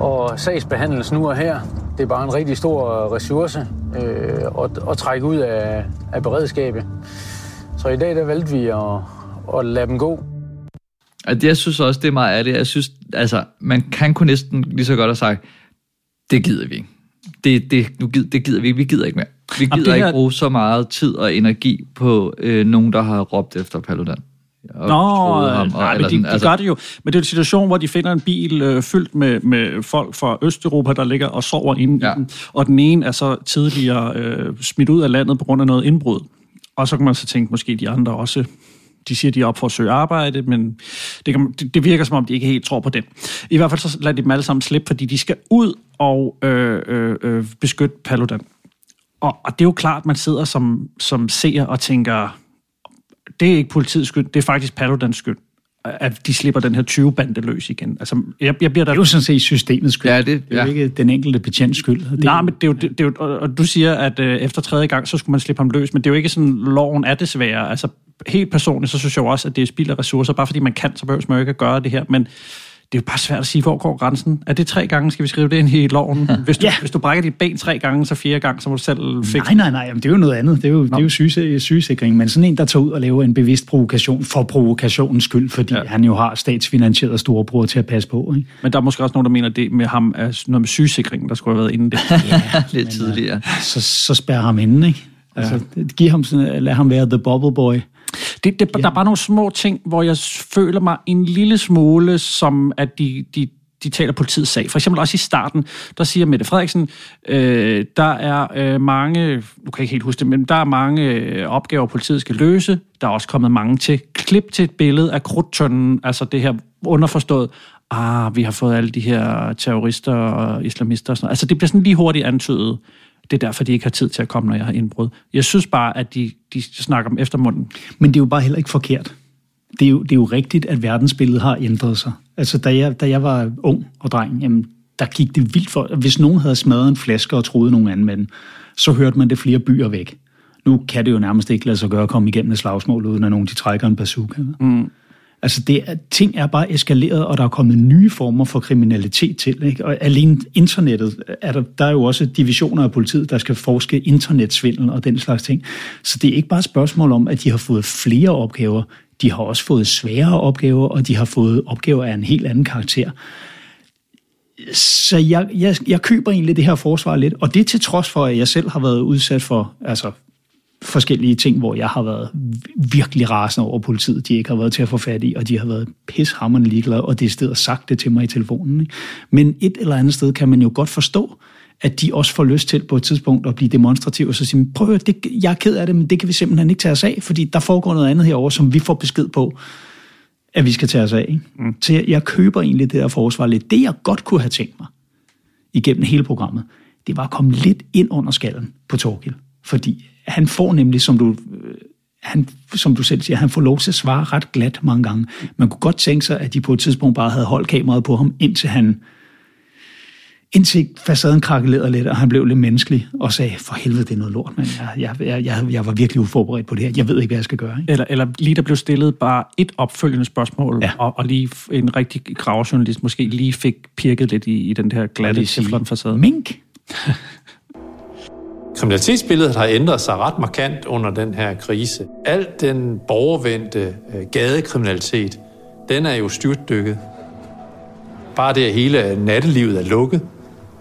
og sagsbehandles nu og her. Det er bare en rigtig stor ressource øh, at, at trække ud af, af beredskabet. Så i dag der valgte vi at, at lade dem gå. Altså, jeg synes også, det er meget ærligt. Jeg synes, altså, man kan kunne næsten lige så godt have sagt, det gider vi ikke. Det, det, nu gider, det gider vi ikke. Vi gider ikke mere. Vi gider Jamen, her... ikke bruge så meget tid og energi på øh, nogen, der har råbt efter Paludan. Nå, ham, nej, men de, sådan, de altså... gør det jo. Men det er en situation, hvor de finder en bil øh, fyldt med, med folk fra Østeuropa, der ligger og sover inde ja. i den. Og den ene er så tidligere øh, smidt ud af landet på grund af noget indbrud. Og så kan man så tænke, måske de andre også de siger, de er op for at søge arbejde, men det, kan, det, det virker som om, de ikke helt tror på det. I hvert fald så lader de dem alle sammen slippe, fordi de skal ud og øh, øh, øh, beskytte Paludan. Og, og det er jo klart, at man sidder som, som seer og tænker, det er ikke politiets skyld, det er faktisk Paludans skyld at de slipper den her 20-bande løs igen. Altså, jeg, jeg bliver der... Det er jo sådan set systemets skyld. Ja, det, det er jo ikke den enkelte betjents skyld. Det Nej, men det er jo, det, det er jo, og du siger, at øh, efter tredje gang, så skulle man slippe ham løs, men det er jo ikke sådan, loven er desværre. Altså, helt personligt, så synes jeg jo også, at det er spild af ressourcer. Bare fordi man kan, så behøver man jo ikke at gøre det her. Men det er jo bare svært at sige, hvor går grænsen. Er det tre gange? Skal vi skrive det ind i loven? Hvis du, ja. hvis du brækker dit ben tre gange, så fire gange, så må du selv fikse Nej, nej, nej. Jamen, det er jo noget andet. Det er jo, det er jo syge, sygesikring. Men sådan en, der tager ud og laver en bevidst provokation for provokationens skyld, fordi ja. han jo har statsfinansieret storebror til at passe på. Ikke? Men der er måske også nogen, der mener, at det med ham er noget med sygesikring, der skulle have været inden det. ja, lidt øh, tidligere. Så, så spærrer ham inden, ikke? Altså, ja. giv ham sådan, lad ham være the bubble boy. Det, det, ja. Der er bare nogle små ting, hvor jeg føler mig en lille smule, som at de, de, de taler politiets sag. For eksempel også i starten, der siger Mette Frederiksen, øh, der er øh, mange, nu kan jeg ikke helt huske det, men der er mange øh, opgaver, politiet skal løse. Der er også kommet mange til. Klip til et billede af krudtønden, altså det her underforstået, ah, vi har fået alle de her terrorister og islamister og sådan noget. Altså det bliver sådan lige hurtigt antydet. Det er derfor, de ikke har tid til at komme, når jeg har indbrud. Jeg synes bare, at de, de snakker om eftermunden. Men det er jo bare heller ikke forkert. Det er, jo, det er jo rigtigt, at verdensbilledet har ændret sig. Altså, da jeg, da jeg var ung og dreng, jamen, der gik det vildt for... Hvis nogen havde smadret en flaske og troede nogen anden med den, så hørte man det flere byer væk. Nu kan det jo nærmest ikke lade sig gøre at komme igennem et slagsmål, uden at nogen de trækker en bazooka. Mm. Altså, det er, ting er bare eskaleret, og der er kommet nye former for kriminalitet til. Ikke? Og alene internettet, er der, der er jo også divisioner af politiet, der skal forske internetsvindel og den slags ting. Så det er ikke bare et spørgsmål om, at de har fået flere opgaver, de har også fået sværere opgaver, og de har fået opgaver af en helt anden karakter. Så jeg, jeg, jeg køber egentlig det her forsvar lidt, og det til trods for, at jeg selv har været udsat for altså, forskellige ting, hvor jeg har været virkelig rasende over politiet, de ikke har været til at få fat i, og de har været pishammerende ligeglade, og det er stedet sagt det til mig i telefonen. Ikke? Men et eller andet sted kan man jo godt forstå, at de også får lyst til på et tidspunkt at blive demonstrative, og så sige, prøv at høre, det, jeg er ked af det, men det kan vi simpelthen ikke tage os af, fordi der foregår noget andet herover, som vi får besked på, at vi skal tage os af. Ikke? Mm. Så jeg, jeg køber egentlig det der forsvar lidt. Det, jeg godt kunne have tænkt mig igennem hele programmet, det var at komme lidt ind under skallen på Torgild. Fordi han får nemlig, som du, øh, han, som du selv siger, han får lov til at svare ret glat mange gange. Man kunne godt tænke sig, at de på et tidspunkt bare havde holdt kameraet på ham, indtil han indtil facaden krakkelerede lidt, og han blev lidt menneskelig, og sagde, for helvede, det er noget lort, men jeg, jeg, jeg, jeg var virkelig uforberedt på det her. Jeg ved ikke, hvad jeg skal gøre. Ikke? Eller, eller lige der blev stillet bare et opfølgende spørgsmål, ja. og, og lige en rigtig gravejournalist måske lige fik pirket lidt i, i den her glatte teflonfacade. Mink! Kriminalitetsbilledet har ændret sig ret markant under den her krise. Al den borgervendte øh, gadekriminalitet, den er jo styrtdykket. Bare det, at hele nattelivet er lukket,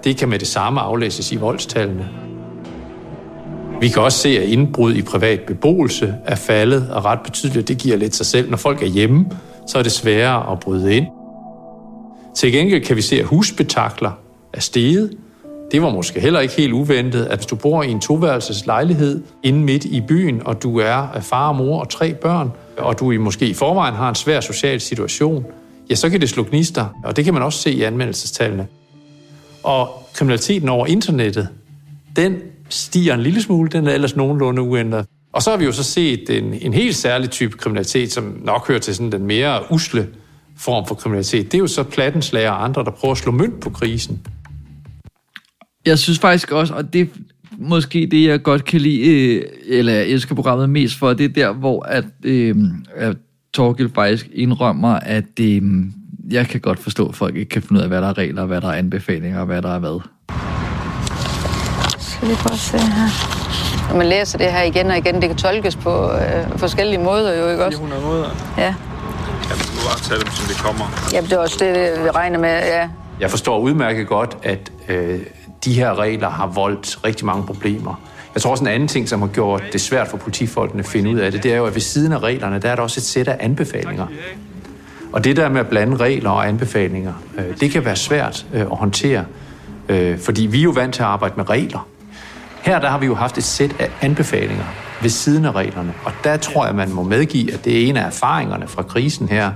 det kan med det samme aflæses i voldstallene. Vi kan også se, at indbrud i privat beboelse er faldet og ret betydeligt. Det giver lidt sig selv. Når folk er hjemme, så er det sværere at bryde ind. Til gengæld kan vi se, at husbetakler er steget. Det var måske heller ikke helt uventet, at hvis du bor i en toværelses lejlighed inde midt i byen, og du er øh, far og mor og tre børn, og du i måske i forvejen har en svær social situation, ja, så kan det slå gnister, og det kan man også se i anmeldelsestallene. Og kriminaliteten over internettet, den stiger en lille smule, den er ellers nogenlunde uændret. Og så har vi jo så set en, en helt særlig type kriminalitet, som nok hører til sådan den mere usle form for kriminalitet. Det er jo så plattenslager og andre, der prøver at slå mønt på krisen. Jeg synes faktisk også, og det er måske det, jeg godt kan lide, øh, eller jeg elsker programmet mest for, det er der, hvor at, øh, at Torgild faktisk indrømmer, at øh, jeg kan godt forstå, at folk ikke kan finde ud af, hvad der er regler, hvad der er anbefalinger, og hvad der er hvad. Skal vi prøve at se her. Når man læser det her igen og igen, det kan tolkes på øh, forskellige måder jo, ikke også? 400 måder. Ja. Jamen, du bare tage dem, som de kommer. Jamen, det er også det, vi regner med, ja. Jeg forstår udmærket godt, at øh, de her regler har voldt rigtig mange problemer. Jeg tror også en anden ting, som har gjort det svært for politifolkene at finde ud af det, det er jo, at ved siden af reglerne, der er der også et sæt af anbefalinger. Og det der med at blande regler og anbefalinger, øh, det kan være svært øh, at håndtere, øh, fordi vi er jo vant til at arbejde med regler. Her der har vi jo haft et sæt af anbefalinger ved siden af reglerne, og der tror jeg, man må medgive, at det er en af erfaringerne fra krisen her,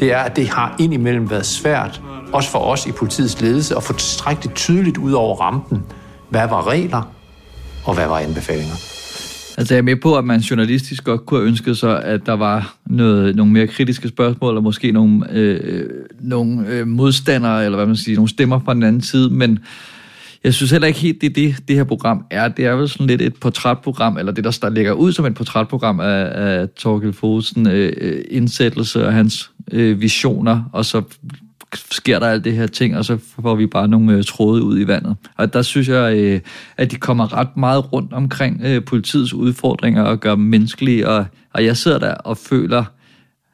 det er, at det har indimellem været svært, også for os i politiets ledelse, at få tilstrækkeligt tydeligt ud over rampen, hvad var regler, og hvad var anbefalinger. Altså jeg er med på, at man journalistisk godt kunne have ønsket sig, at der var noget, nogle mere kritiske spørgsmål, eller måske nogle, øh, øh, nogle øh, modstandere, eller hvad man siger, nogle stemmer fra den anden side, men jeg synes heller ikke helt, det er det, det her program er. Det er vel sådan lidt et portrætprogram, eller det, der, der ligger ud som et portrætprogram af, af Torgild Fosen øh, øh, indsættelse og hans øh, visioner, og så sker der alt det her ting, og så får vi bare nogle øh, tråde ud i vandet. Og der synes jeg, øh, at de kommer ret meget rundt omkring øh, politiets udfordringer og gør dem menneskelige, og, og jeg sidder der og føler,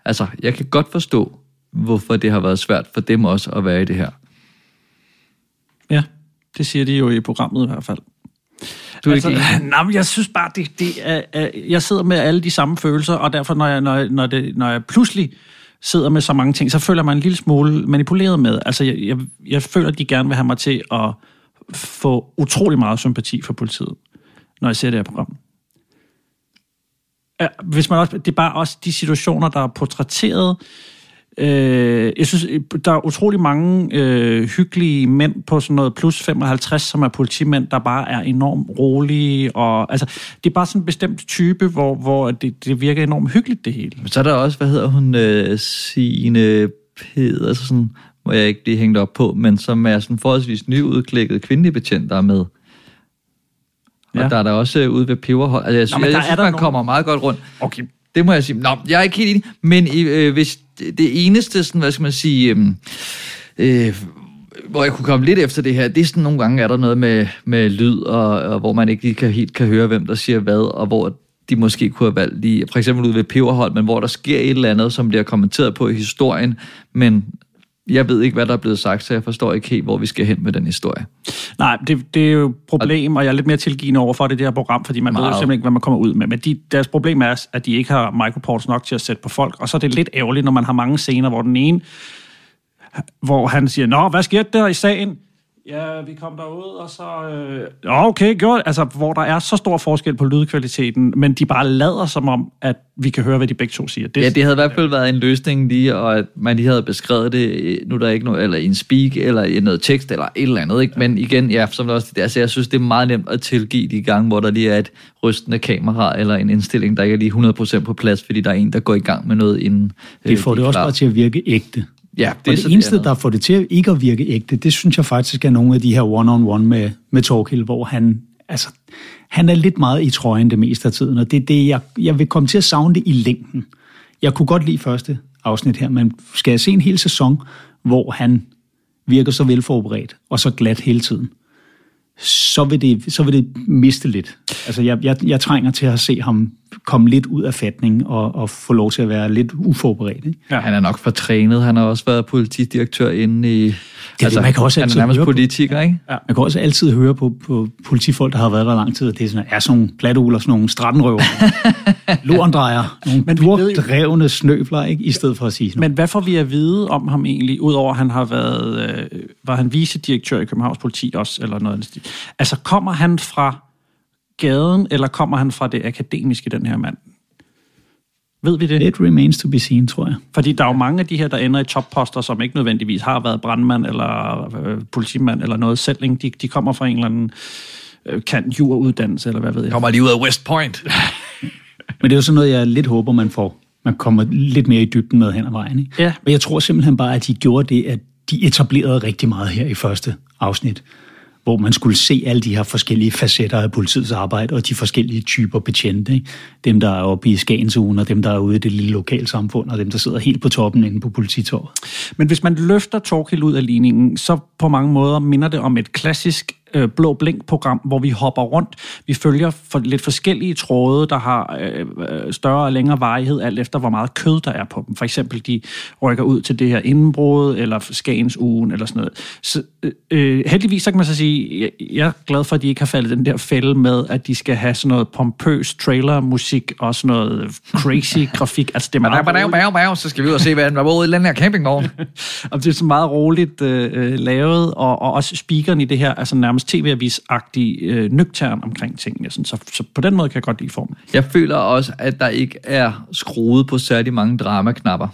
altså jeg kan godt forstå, hvorfor det har været svært for dem også at være i det her. Det siger de jo i programmet i hvert fald. Du er altså, ikke nej, men jeg synes bare, det, det er, jeg sidder med alle de samme følelser, og derfor, når jeg, når, jeg, når, det, når jeg pludselig sidder med så mange ting, så føler jeg mig en lille smule manipuleret med. Altså, jeg, jeg, jeg føler, at de gerne vil have mig til at få utrolig meget sympati for politiet, når jeg ser det her program. Hvis man også, det er bare også de situationer, der er portrætteret. Øh, jeg synes, der er utrolig mange øh, hyggelige mænd på sådan noget plus 55, som er politimænd, der bare er enormt rolige. Og, altså, det er bare sådan en bestemt type, hvor, hvor det, det virker enormt hyggeligt, det hele. Men så er der også, hvad hedder hun, øh, Signe Pedersen, må jeg ikke lige hænge op på, men som er sådan forholdsvis nyudklækket kvindelig betjent, der er med. Og Ja. der er der også øh, ude ved Peberhold. Altså, jeg, Nå, jeg, der jeg er synes, der man nogle- kommer meget godt rundt. Okay. Det må jeg sige. Nå, jeg er ikke helt enig, men øh, hvis det, det eneste, sådan, hvad skal man sige, øh, øh, hvor jeg kunne komme lidt efter det her, det er sådan nogle gange, er der noget med, med lyd, og, og hvor man ikke lige kan, helt kan høre, hvem der siger hvad, og hvor de måske kunne have valgt lige, for eksempel ude ved Peberhold, men hvor der sker et eller andet, som bliver kommenteret på i historien, men jeg ved ikke, hvad der er blevet sagt, så jeg forstår ikke helt, hvor vi skal hen med den historie. Nej, det, det er jo et problem, og jeg er lidt mere tilgivende over for det, det her program, fordi man Meget. ved jo simpelthen ikke, hvad man kommer ud med. Men de, deres problem er, at de ikke har microports nok til at sætte på folk, og så er det lidt ærgerligt, når man har mange scener, hvor den ene, hvor han siger, Nå, hvad sker der i sagen? Ja, vi kom derud, og så... Øh... Ja, okay, gjort. Altså, hvor der er så stor forskel på lydkvaliteten, men de bare lader som om, at vi kan høre, hvad de begge to siger. Det, ja, det havde i hvert fald været en løsning lige, og at man lige havde beskrevet det, nu er der ikke noget, eller i en speak, eller i noget tekst, eller et eller andet, ikke? Men igen, ja, som også det der, så jeg synes, det er meget nemt at tilgive de gange, hvor der lige er et rystende kamera, eller en indstilling, der ikke er lige 100% på plads, fordi der er en, der går i gang med noget inden. Det får øh, det de også bare til at virke ægte. Ja, det, og det eneste, der får det til ikke at virke ægte, det synes jeg faktisk er nogle af de her one-on-one med, med Torkild, hvor han, altså, han er lidt meget i trøjen det meste af tiden, og det er det, jeg, jeg vil komme til at savne det i længden. Jeg kunne godt lide første afsnit her, men skal jeg se en hel sæson, hvor han virker så velforberedt og så glat hele tiden, så vil det, så vil det miste lidt. Altså, jeg, jeg, jeg trænger til at se ham komme lidt ud af fatning og, og få lov til at være lidt uforberedt. Ikke? Ja. Han er nok for trænet. Han har også været politidirektør inde i... Det, altså, man kan også han er nærmest politiker, ikke? Ja. Man kan også altid høre på, på politifolk, der har været der lang tid, at det er sådan, er sådan nogle platuler, sådan nogle strattenrøver, lorendrejer, nogle Men drevne snøbler, ikke? i stedet for at sige sådan Men hvad får vi at vide om ham egentlig, udover at han har været, øh, var han vicedirektør i Københavns Politi også, eller noget andet? Altså, kommer han fra gaden, eller kommer han fra det akademiske, den her mand? Ved vi det? It remains to be seen, tror jeg. Fordi der er jo mange af de her, der ender i topposter, som ikke nødvendigvis har været brandmand eller øh, politimand eller noget selv. Ikke? De, de kommer fra en eller anden øh, kant juruddannelse, eller hvad ved jeg. Kommer lige ud af West Point. Men det er jo sådan noget, jeg lidt håber, man får. Man kommer lidt mere i dybden med hen ad vejen. Ikke? Ja. Men jeg tror simpelthen bare, at de gjorde det, at de etablerede rigtig meget her i første afsnit hvor man skulle se alle de her forskellige facetter af politiets arbejde, og de forskellige typer betjente. Ikke? Dem, der er oppe i Skagensugen, og dem, der er ude i det lille lokalsamfund, og dem, der sidder helt på toppen inde på polititorvet. Men hvis man løfter Torkild ud af ligningen, så på mange måder minder det om et klassisk øh, blå blink-program, hvor vi hopper rundt. Vi følger for lidt forskellige tråde, der har øh, større og længere varighed, alt efter hvor meget kød der er på dem. For eksempel, de rykker ud til det her indbrud, eller Skagens ugen, eller sådan noget. Så, øh, heldigvis, så kan man så sige, jeg, jeg er glad for, at de ikke har faldet den der fælde med, at de skal have sådan noget pompøs trailer-musik, og sådan noget crazy grafik. Altså, det er meget bav, bav, bav, så skal vi ud og se, hvad den var ude i den her campingvogn. og det er så meget roligt øh, lavet, og, og også speakeren i det her er sådan nærmest tv-avis-agtig øh, nøgtern omkring tingene. Sådan. Så, så på den måde kan jeg godt lide formen. Jeg føler også, at der ikke er skruet på særlig mange dramaknapper.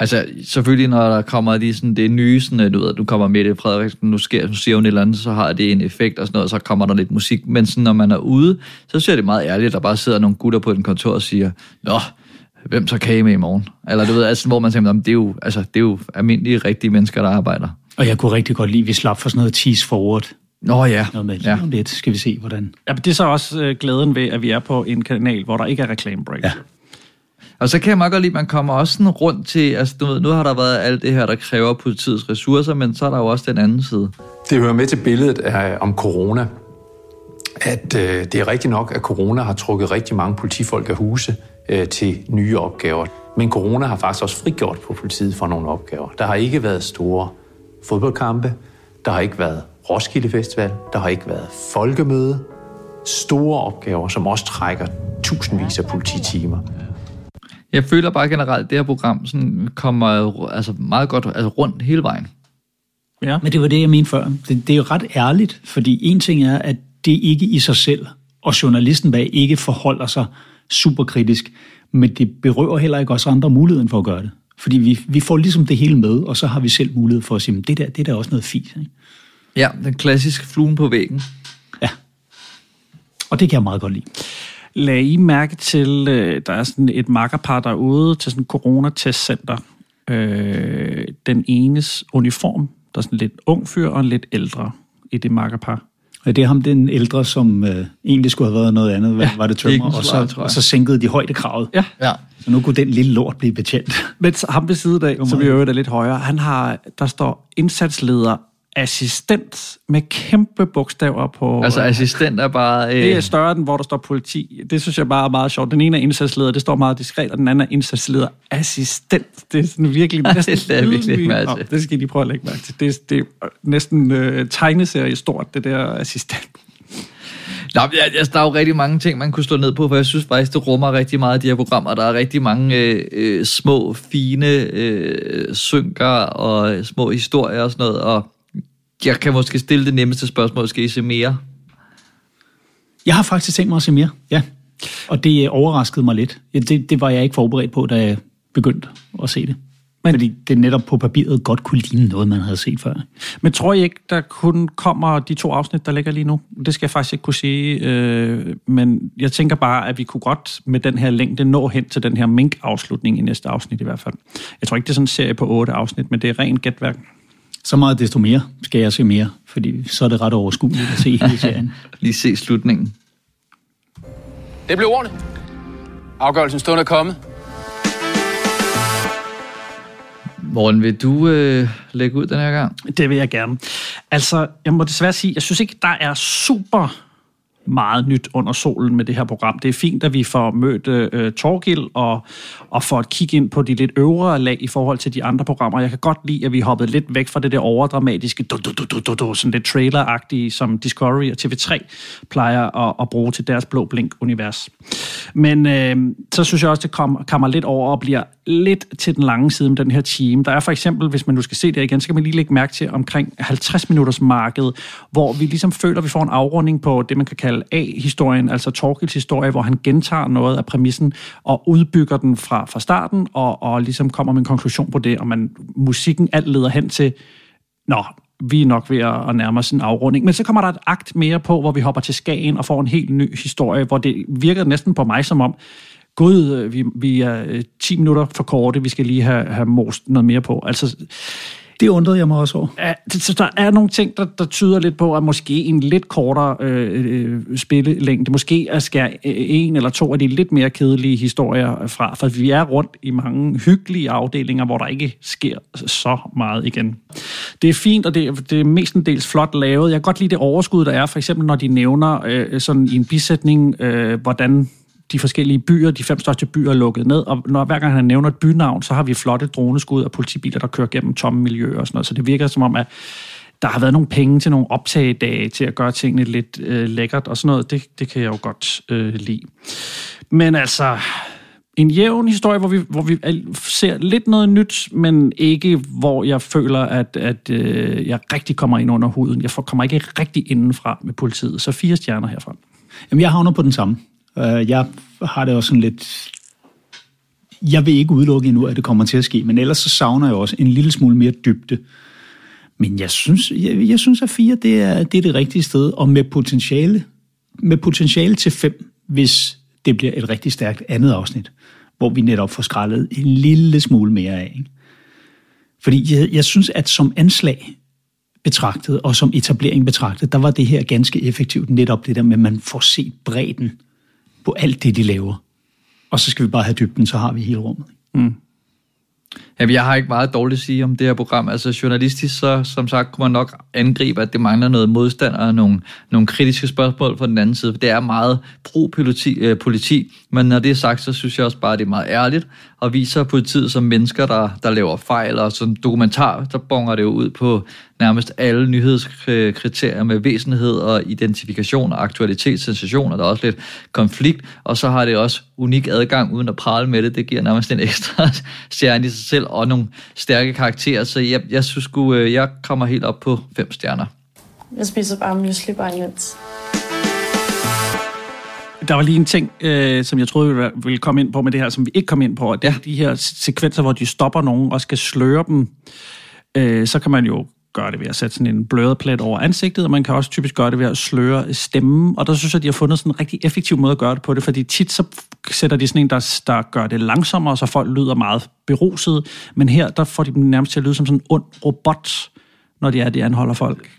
Altså, selvfølgelig, når der kommer de sådan, det nye, sådan, at du ved, at du kommer med det, Frederiksen, nu, sker, nu siger hun et eller andet, så har det en effekt og sådan noget, så kommer der lidt musik. Men sådan, når man er ude, så ser det meget ærligt, at der bare sidder nogle gutter på den kontor og siger, Nå, hvem tager kage med i morgen? Eller du ved, altså, hvor man tænker, det er jo, altså, det er jo almindelige, rigtige mennesker, der arbejder. Og jeg kunne rigtig godt lide, at vi slap for sådan noget tease forward. Nå ja. Noget med, lige ja. om lidt skal vi se, hvordan... Ja, men det er så også øh, glæden ved, at vi er på en kanal, hvor der ikke er reklamebreak. Ja. Og så kan jeg meget godt lide, at man kommer også sådan rundt til, altså du ved, nu har der været alt det her, der kræver politiets ressourcer, men så er der jo også den anden side. Det hører med til billedet af, om corona, at øh, det er rigtigt nok, at corona har trukket rigtig mange politifolk af huse øh, til nye opgaver. Men corona har faktisk også frigjort på politiet for nogle opgaver. Der har ikke været store fodboldkampe, der har ikke været Roskilde Festival, der har ikke været folkemøde. Store opgaver, som også trækker tusindvis af polititimer. Jeg føler bare generelt, at det her program sådan kommer altså meget godt altså rundt hele vejen. Ja. Men det var det, jeg mente før. Det, det er jo ret ærligt, fordi en ting er, at det ikke i sig selv, og journalisten bag ikke forholder sig super kritisk, men det berøver heller ikke os andre muligheden for at gøre det. Fordi vi, vi får ligesom det hele med, og så har vi selv mulighed for at sige, det der, det der er også noget fint. Ikke? Ja, den klassiske fluen på væggen. Ja. Og det kan jeg meget godt lide. Lad I mærke til, øh, der er sådan et makkerpar derude til sådan et coronatestcenter. Øh, den enes uniform, der er sådan en lidt ung fyr og en lidt ældre i det makkerpar. Ja, det er ham, den ældre, som øh, egentlig skulle have været noget andet. Hvad Ja, var det tømmer? Og så, og så sænkede de højdekravet. Ja. Ja. Så nu kunne den lille lort blive betjent. Men ham ved siden af, som i øvrigt er lidt højere, han har, der står indsatsleder assistent med kæmpe bogstaver på... Altså assistent er bare... Øh, Det er større end, hvor der står politi. Det synes jeg bare er meget sjovt. Den ene er indsatsleder, det står meget diskret, og den anden er indsatsleder assistent. Det er sådan virkelig Det næsten... lader jeg virkelig ikke mærke til. Det skal I lige prøve at lægge mærke til. Det, er- det er næsten øh, tegneserie stort, det der assistent. Nå, altså, der er jo rigtig mange ting, man kunne slå ned på, for jeg synes faktisk, det rummer rigtig meget af de her programmer. Der er rigtig mange øh, øh, små, fine øh, synker og små historier og sådan noget, og Jeg kan måske stille det nemmeste spørgsmål. Skal I se mere? Jeg har faktisk tænkt mig at se mere, ja. Og det overraskede mig lidt. Det, det var jeg ikke forberedt på, da jeg begyndte at se det. Men, Fordi det netop på papiret godt kunne ligne noget, man havde set før. Men tror I ikke, der kun kommer de to afsnit, der ligger lige nu? Det skal jeg faktisk ikke kunne sige. Øh, men jeg tænker bare, at vi kunne godt med den her længde nå hen til den her mink-afslutning i næste afsnit i hvert fald. Jeg tror ikke, det er sådan en serie på otte afsnit, men det er rent gætværk. Så meget desto mere skal jeg se mere, fordi så er det ret overskueligt at se hele serien. Lige se slutningen. Det blev ordene. Afgørelsen stund er kommet. Morgen, vil du øh, lægge ud den her gang? Det vil jeg gerne. Altså, jeg må desværre sige, jeg synes ikke, der er super meget nyt under solen med det her program. Det er fint, at vi får mødt øh, Torgild og, og får et kig ind på de lidt øvre lag i forhold til de andre programmer. Jeg kan godt lide, at vi hoppede lidt væk fra det der overdramatiske, du, du, du, du, du, du, sådan lidt trailer som Discovery og TV3 plejer at, at bruge til deres blå blink-univers. Men øh, så synes jeg også, det kom, kommer lidt over og bliver lidt til den lange side med den her time. Der er for eksempel, hvis man nu skal se det igen, så kan man lige lægge mærke til omkring 50 minutters marked, hvor vi ligesom føler, at vi får en afrunding på det, man kan kalde A-historien, altså Torkels historie, hvor han gentager noget af præmissen og udbygger den fra, fra starten, og, og ligesom kommer med en konklusion på det, og man, musikken alt leder hen til, nå, vi er nok ved at nærme os en afrunding. Men så kommer der et akt mere på, hvor vi hopper til Skagen og får en helt ny historie, hvor det virker næsten på mig som om, gud, øh, vi, vi er 10 øh, minutter for korte, vi skal lige have, have most noget mere på. Altså, det undrede jeg mig også over. Ja, så der er nogle ting, der, der tyder lidt på, at måske en lidt kortere øh, øh, spillelængde, måske at skære en eller to af de lidt mere kedelige historier fra, for vi er rundt i mange hyggelige afdelinger, hvor der ikke sker så meget igen. Det er fint, og det, det er mestendels flot lavet. Jeg kan godt lide det overskud, der er, for eksempel når de nævner øh, sådan i en bisætning, øh, hvordan de forskellige byer, de fem største byer, er lukket ned, og når, hver gang han nævner et bynavn, så har vi flotte droneskud og politibiler, der kører gennem tomme miljøer og sådan noget. Så det virker som om, at der har været nogle penge til nogle optagedage til at gøre tingene lidt øh, lækkert og sådan noget. Det, det kan jeg jo godt øh, lide. Men altså, en jævn historie, hvor vi, hvor vi ser lidt noget nyt, men ikke hvor jeg føler, at, at øh, jeg rigtig kommer ind under huden. Jeg kommer ikke rigtig indenfra med politiet. Så fire stjerner herfra. Jamen, jeg havner på den samme. Øh, jeg har det også sådan lidt... Jeg vil ikke udelukke endnu, at det kommer til at ske, men ellers så savner jeg også en lille smule mere dybde. Men jeg synes, jeg, jeg synes at fire det er, det er det rigtige sted, og med potentiale, med potentiale til fem, hvis det bliver et rigtig stærkt andet afsnit, hvor vi netop får skrællet en lille smule mere af. Ikke? Fordi jeg, jeg synes, at som anslag betragtet, og som etablering betragtet, der var det her ganske effektivt, netop det der med, at man får set bredden på alt det, de laver. Og så skal vi bare have dybden, så har vi hele rummet. Mm. Jamen, jeg har ikke meget dårligt at sige om det her program. Altså journalistisk, så som sagt, kunne man nok angribe, at det mangler noget modstand og nogle, nogle kritiske spørgsmål på den anden side. Det er meget pro-politi, øh, politi, men når det er sagt, så synes jeg også bare, at det er meget ærligt og viser politiet som mennesker, der, der laver fejl. Og som dokumentar, der bonger det jo ud på nærmest alle nyhedskriterier med væsenhed og identifikation og aktualitet, sensationer. Der er også lidt konflikt, og så har det også unik adgang uden at prale med det. Det giver nærmest en ekstra stjerne i sig selv og nogle stærke karakterer. Så jeg, jeg synes øh, jeg kommer helt op på fem stjerner. Jeg spiser bare mysli bare imens. Der var lige en ting, øh, som jeg troede, vi ville komme ind på med det her, som vi ikke kom ind på. Det er de her sekvenser, hvor de stopper nogen og skal sløre dem. Øh, så kan man jo gøre det ved at sætte sådan en bløret plet over ansigtet, og man kan også typisk gøre det ved at sløre stemmen. Og der synes jeg, de har fundet sådan en rigtig effektiv måde at gøre det på det, fordi tit så sætter de sådan en, der, der gør det langsommere, så folk lyder meget beruset. Men her, der får de dem nærmest til at lyde som sådan en ond robot, når de er, de anholder folk.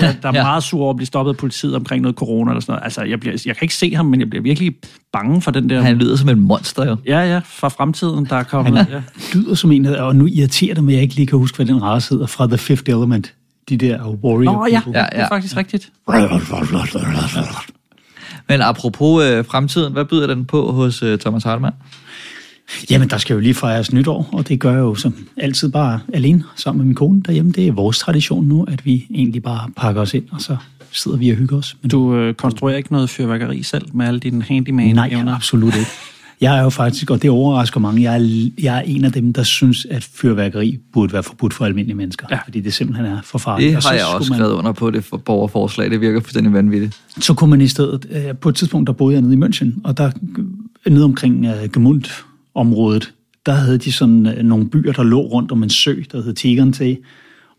Der, der er ja. meget sur over at blive stoppet af politiet omkring noget corona eller sådan noget. Altså, jeg, bliver, jeg kan ikke se ham, men jeg bliver virkelig bange for den der... Han lyder som en monster, jo. Ja, ja, fra fremtiden, der er kommet. Han ja. lyder som en, og nu irriterer det mig, at jeg ikke lige kan huske, hvad den race hedder fra The Fifth Element. De der warrior Nå, ja, ja, ja, det er faktisk ja. rigtigt. Men apropos øh, fremtiden, hvad byder den på hos øh, Thomas Hartmann? Jamen, der skal jo lige fejres nytår, og det gør jeg jo som altid bare alene sammen med min kone derhjemme. Det er vores tradition nu, at vi egentlig bare pakker os ind, og så sidder vi og hygger os. Men du øh, konstruerer ikke noget fyrværkeri selv med alle dine handyman Nej, absolut ikke. Jeg er jo faktisk, og det overrasker mange, jeg er, jeg er en af dem, der synes, at fyrværkeri burde være forbudt for almindelige mennesker. Ja. Fordi det simpelthen er for farligt. Det Og så har jeg skulle også man- skrevet under på det for borgerforslag. Det virker fuldstændig vanvittigt. så kunne man i stedet, øh, på et tidspunkt, der boede jeg nede i München, og der øh, nede omkring øh, Gemund-området, der havde de sådan øh, nogle byer, der lå rundt om en sø, der hed Tegernsee,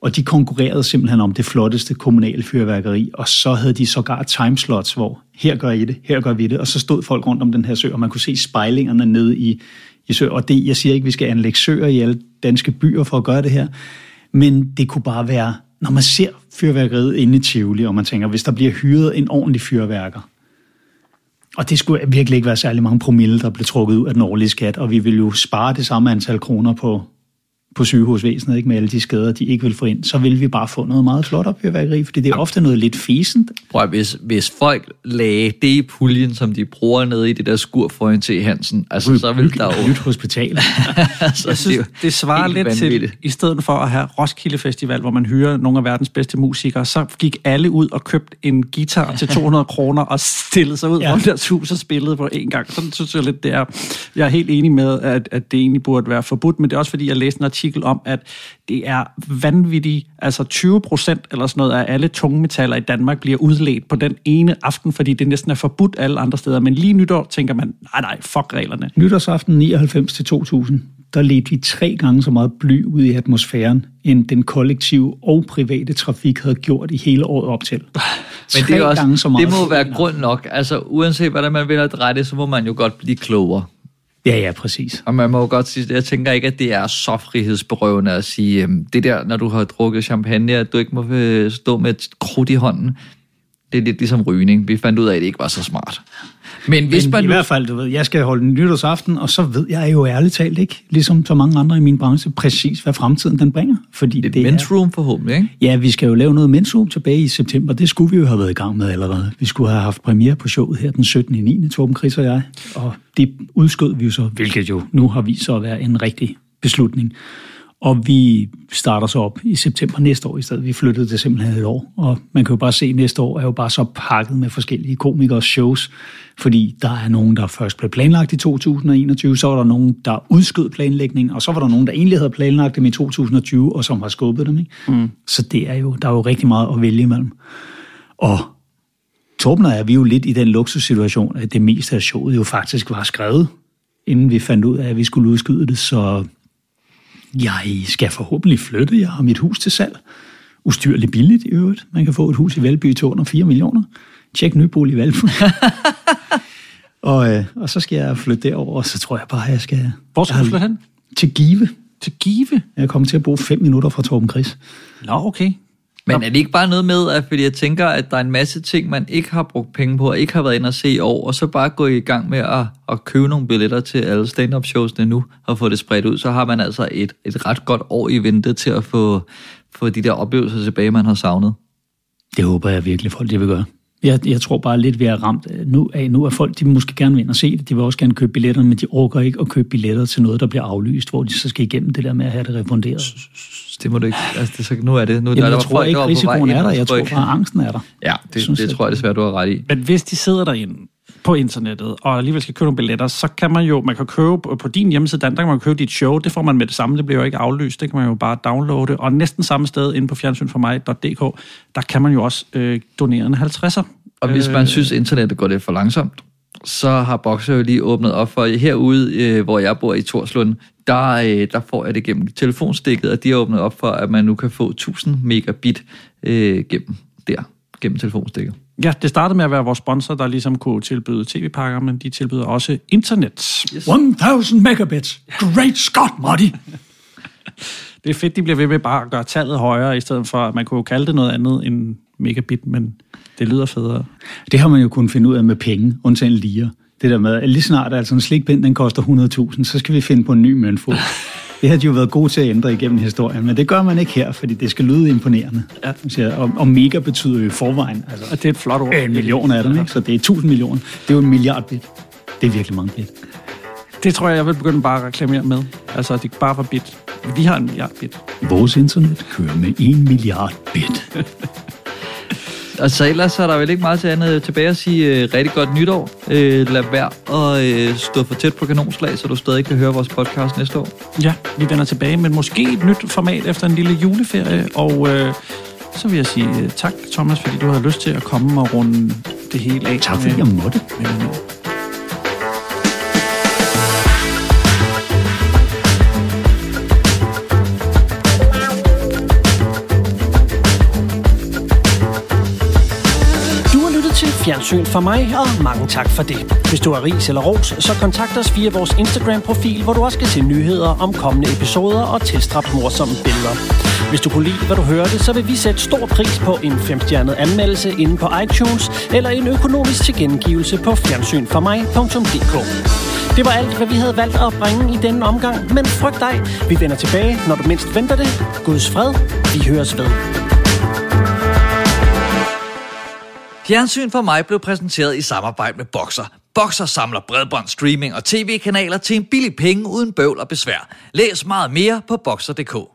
og de konkurrerede simpelthen om det flotteste kommunale fyrværkeri, og så havde de sågar timeslots, hvor her gør I det, her gør vi det, og så stod folk rundt om den her sø, og man kunne se spejlingerne nede i, i sø. Og det, jeg siger ikke, vi skal anlægge søer i alle danske byer for at gøre det her, men det kunne bare være, når man ser fyrværkeriet inde i Tivoli, og man tænker, hvis der bliver hyret en ordentlig fyrværker, og det skulle virkelig ikke være særlig mange promille, der blev trukket ud af den årlige skat, og vi ville jo spare det samme antal kroner på, på sygehusvæsenet, ikke med alle de skader, de ikke vil få ind, så vil vi bare få noget meget flot op fyrværkeri, fordi det er ofte noget lidt fisent. Prøv hvis, hvis folk lagde det i puljen, som de bruger nede i det der skur for en til Hansen, altså så vil der jo... Nyt hospital. altså, Jeg synes, det svarer lidt til, i stedet for at have Roskilde Festival, hvor man hyrer nogle af verdens bedste musikere, så gik alle ud og købte en guitar til 200 kroner og stillede sig ud Ja. om deres hus og spillede på én gang. Sådan synes jeg lidt, det er. Jeg er helt enig med, at, at det egentlig burde være forbudt, men det er også fordi, jeg læste en artikel om, at det er vanvittigt, altså 20 procent eller sådan noget af alle tungmetaller i Danmark bliver udledt på den ene aften, fordi det næsten er forbudt alle andre steder. Men lige nytår tænker man, nej nej, fuck reglerne. Nytårsaften 99 til 2000, der ledte vi tre gange så meget bly ud i atmosfæren, end den kollektive og private trafik havde gjort i hele året op til. Men det, er også, gange så meget. det må være grund nok. Altså, uanset hvordan man vil have dreje det, så må man jo godt blive klogere. Ja, ja, præcis. Og man må jo godt sige, jeg tænker ikke, at det er så frihedsberøvende at sige, øhm, det der, når du har drukket champagne, at du ikke må øh, stå med et krudt i hånden. Det er lidt ligesom rygning. Vi fandt ud af, at det ikke var så smart. Men hvis Men man i hvert fald, du ved, jeg skal holde en nytårsaften, og så ved jeg jo ærligt talt ikke, ligesom så mange andre i min branche, præcis hvad fremtiden den bringer. Fordi det, det Men's room forhåbentlig, ikke? Ja, vi skal jo lave noget Men's Room tilbage i september. Det skulle vi jo have været i gang med allerede. Vi skulle have haft premiere på showet her den 17. i 9. Torben Chris og jeg. Og det udskød vi jo så, hvilket jo nu har vist sig at være en rigtig beslutning. Og vi starter så op i september næste år i stedet. Vi flyttede det simpelthen et år. Og man kan jo bare se, at næste år er jo bare så pakket med forskellige komikers shows. Fordi der er nogen, der først blev planlagt i 2021, så var der nogen, der udskød planlægning, og så var der nogen, der egentlig havde planlagt dem i 2020, og som har skubbet dem. Ikke? Mm. Så det er jo, der er jo rigtig meget at vælge imellem. Og Torben og jeg, vi er jo lidt i den luksussituation, at det meste af showet jo faktisk var skrevet, inden vi fandt ud af, at vi skulle udskyde det, så jeg skal forhåbentlig flytte. Jeg har mit hus til salg. Ustyrligt billigt i øvrigt. Man kan få et hus i Valby til under 4 millioner. Tjek nybolig i Valby. og, øh, og så skal jeg flytte derover, og så tror jeg bare, at jeg skal... Hvor skal du flytte hen? Til Give. Til Give? Jeg kommer til at bruge 5 minutter fra Torben Chris. Nå, okay. Men er det ikke bare noget med, at fordi jeg tænker, at der er en masse ting, man ikke har brugt penge på, og ikke har været inde og se i år, og så bare gå i gang med at, at købe nogle billetter til alle stand-up showsene nu, og få det spredt ud, så har man altså et, et ret godt år i vente til at få, få de der oplevelser tilbage, man har savnet. Det håber jeg virkelig, folk de vil gøre. Jeg, jeg tror bare lidt, vi er ramt nu, af nu, at folk de måske gerne vil ind og se det. De vil også gerne købe billetter, men de orker ikke at købe billetter til noget, der bliver aflyst, hvor de så skal igennem det der med at have det refunderet. Det må du ikke. Altså, det, så, nu er det. Nu, Jamen, der jeg tror folk, ikke, risikoen er der. Jeg tror bare, angsten er der. Ja, det, Synes det jeg. tror jeg desværre, du har ret i. Men hvis de sidder derinde på internettet, og alligevel skal købe nogle billetter, så kan man jo, man kan købe på din hjemmeside, Dan, der kan man købe dit show, det får man med det samme, det bliver jo ikke aflyst, det kan man jo bare downloade, og næsten samme sted inde på fjernsynformig.dk, der kan man jo også øh, donere en 50'er. Og hvis Øh, man synes, internettet går lidt for langsomt, så har Boxer jo lige åbnet op for, herude, øh, hvor jeg bor i Torslund, der, øh, der får jeg det gennem telefonstikket, og de har åbnet op for, at man nu kan få 1000 megabit øh, gennem der, gennem telefonstikket. Ja, det startede med at være vores sponsor, der ligesom kunne tilbyde tv-pakker, men de tilbyder også internet. Yes. 1000 megabits. Great Scott, Marty. Det er fedt, de bliver ved med bare at gøre tallet højere, i stedet for, at man kunne jo kalde det noget andet end megabit, men det lyder federe. Det har man jo kunnet finde ud af med penge, undtagen liger. Det der med, at lige snart altså en slikpind, den koster 100.000, så skal vi finde på en ny møntfod. Det har de jo været gode til at ændre igennem historien, men det gør man ikke her, fordi det skal lyde imponerende. Ja. Og, og mega betyder jo i forvejen. Altså, og det er et flot ord. En million af dem, ikke? så det er 1000 millioner. Det er jo en milliard bit. Det er virkelig mange bit. Det tror jeg, jeg vil begynde bare at reklamere med. Altså, det er bare for bit. Vi har en milliard bit. Vores internet kører med en milliard bit. Altså ellers er der vel ikke meget til andet tilbage at sige uh, rigtig godt nytår. Uh, lad være at uh, stå for tæt på kanonslag, så du stadig kan høre vores podcast næste år. Ja, vi vender tilbage med måske et nyt format efter en lille juleferie, og øh, så vil jeg sige øh, tak, Thomas, fordi du har lyst til at komme og runde det hele af. Tak, fordi jeg måtte. Med, med, til Fjernsyn for mig, og mange tak for det. Hvis du har ris eller ros, så kontakt os via vores Instagram-profil, hvor du også kan se nyheder om kommende episoder og tilstræbt morsomme billeder. Hvis du kunne lide, hvad du hørte, så vil vi sætte stor pris på en femstjernet anmeldelse inde på iTunes eller en økonomisk tilgengivelse på fjernsynformig.dk. Det var alt, hvad vi havde valgt at bringe i denne omgang, men frygt dig, vi vender tilbage, når du mindst venter det. Guds fred, vi høres ved. Fjernsyn for mig blev præsenteret i samarbejde med Boxer. Boxer samler bredbånd, streaming og tv-kanaler til en billig penge uden bøvl og besvær. Læs meget mere på Boxer.dk.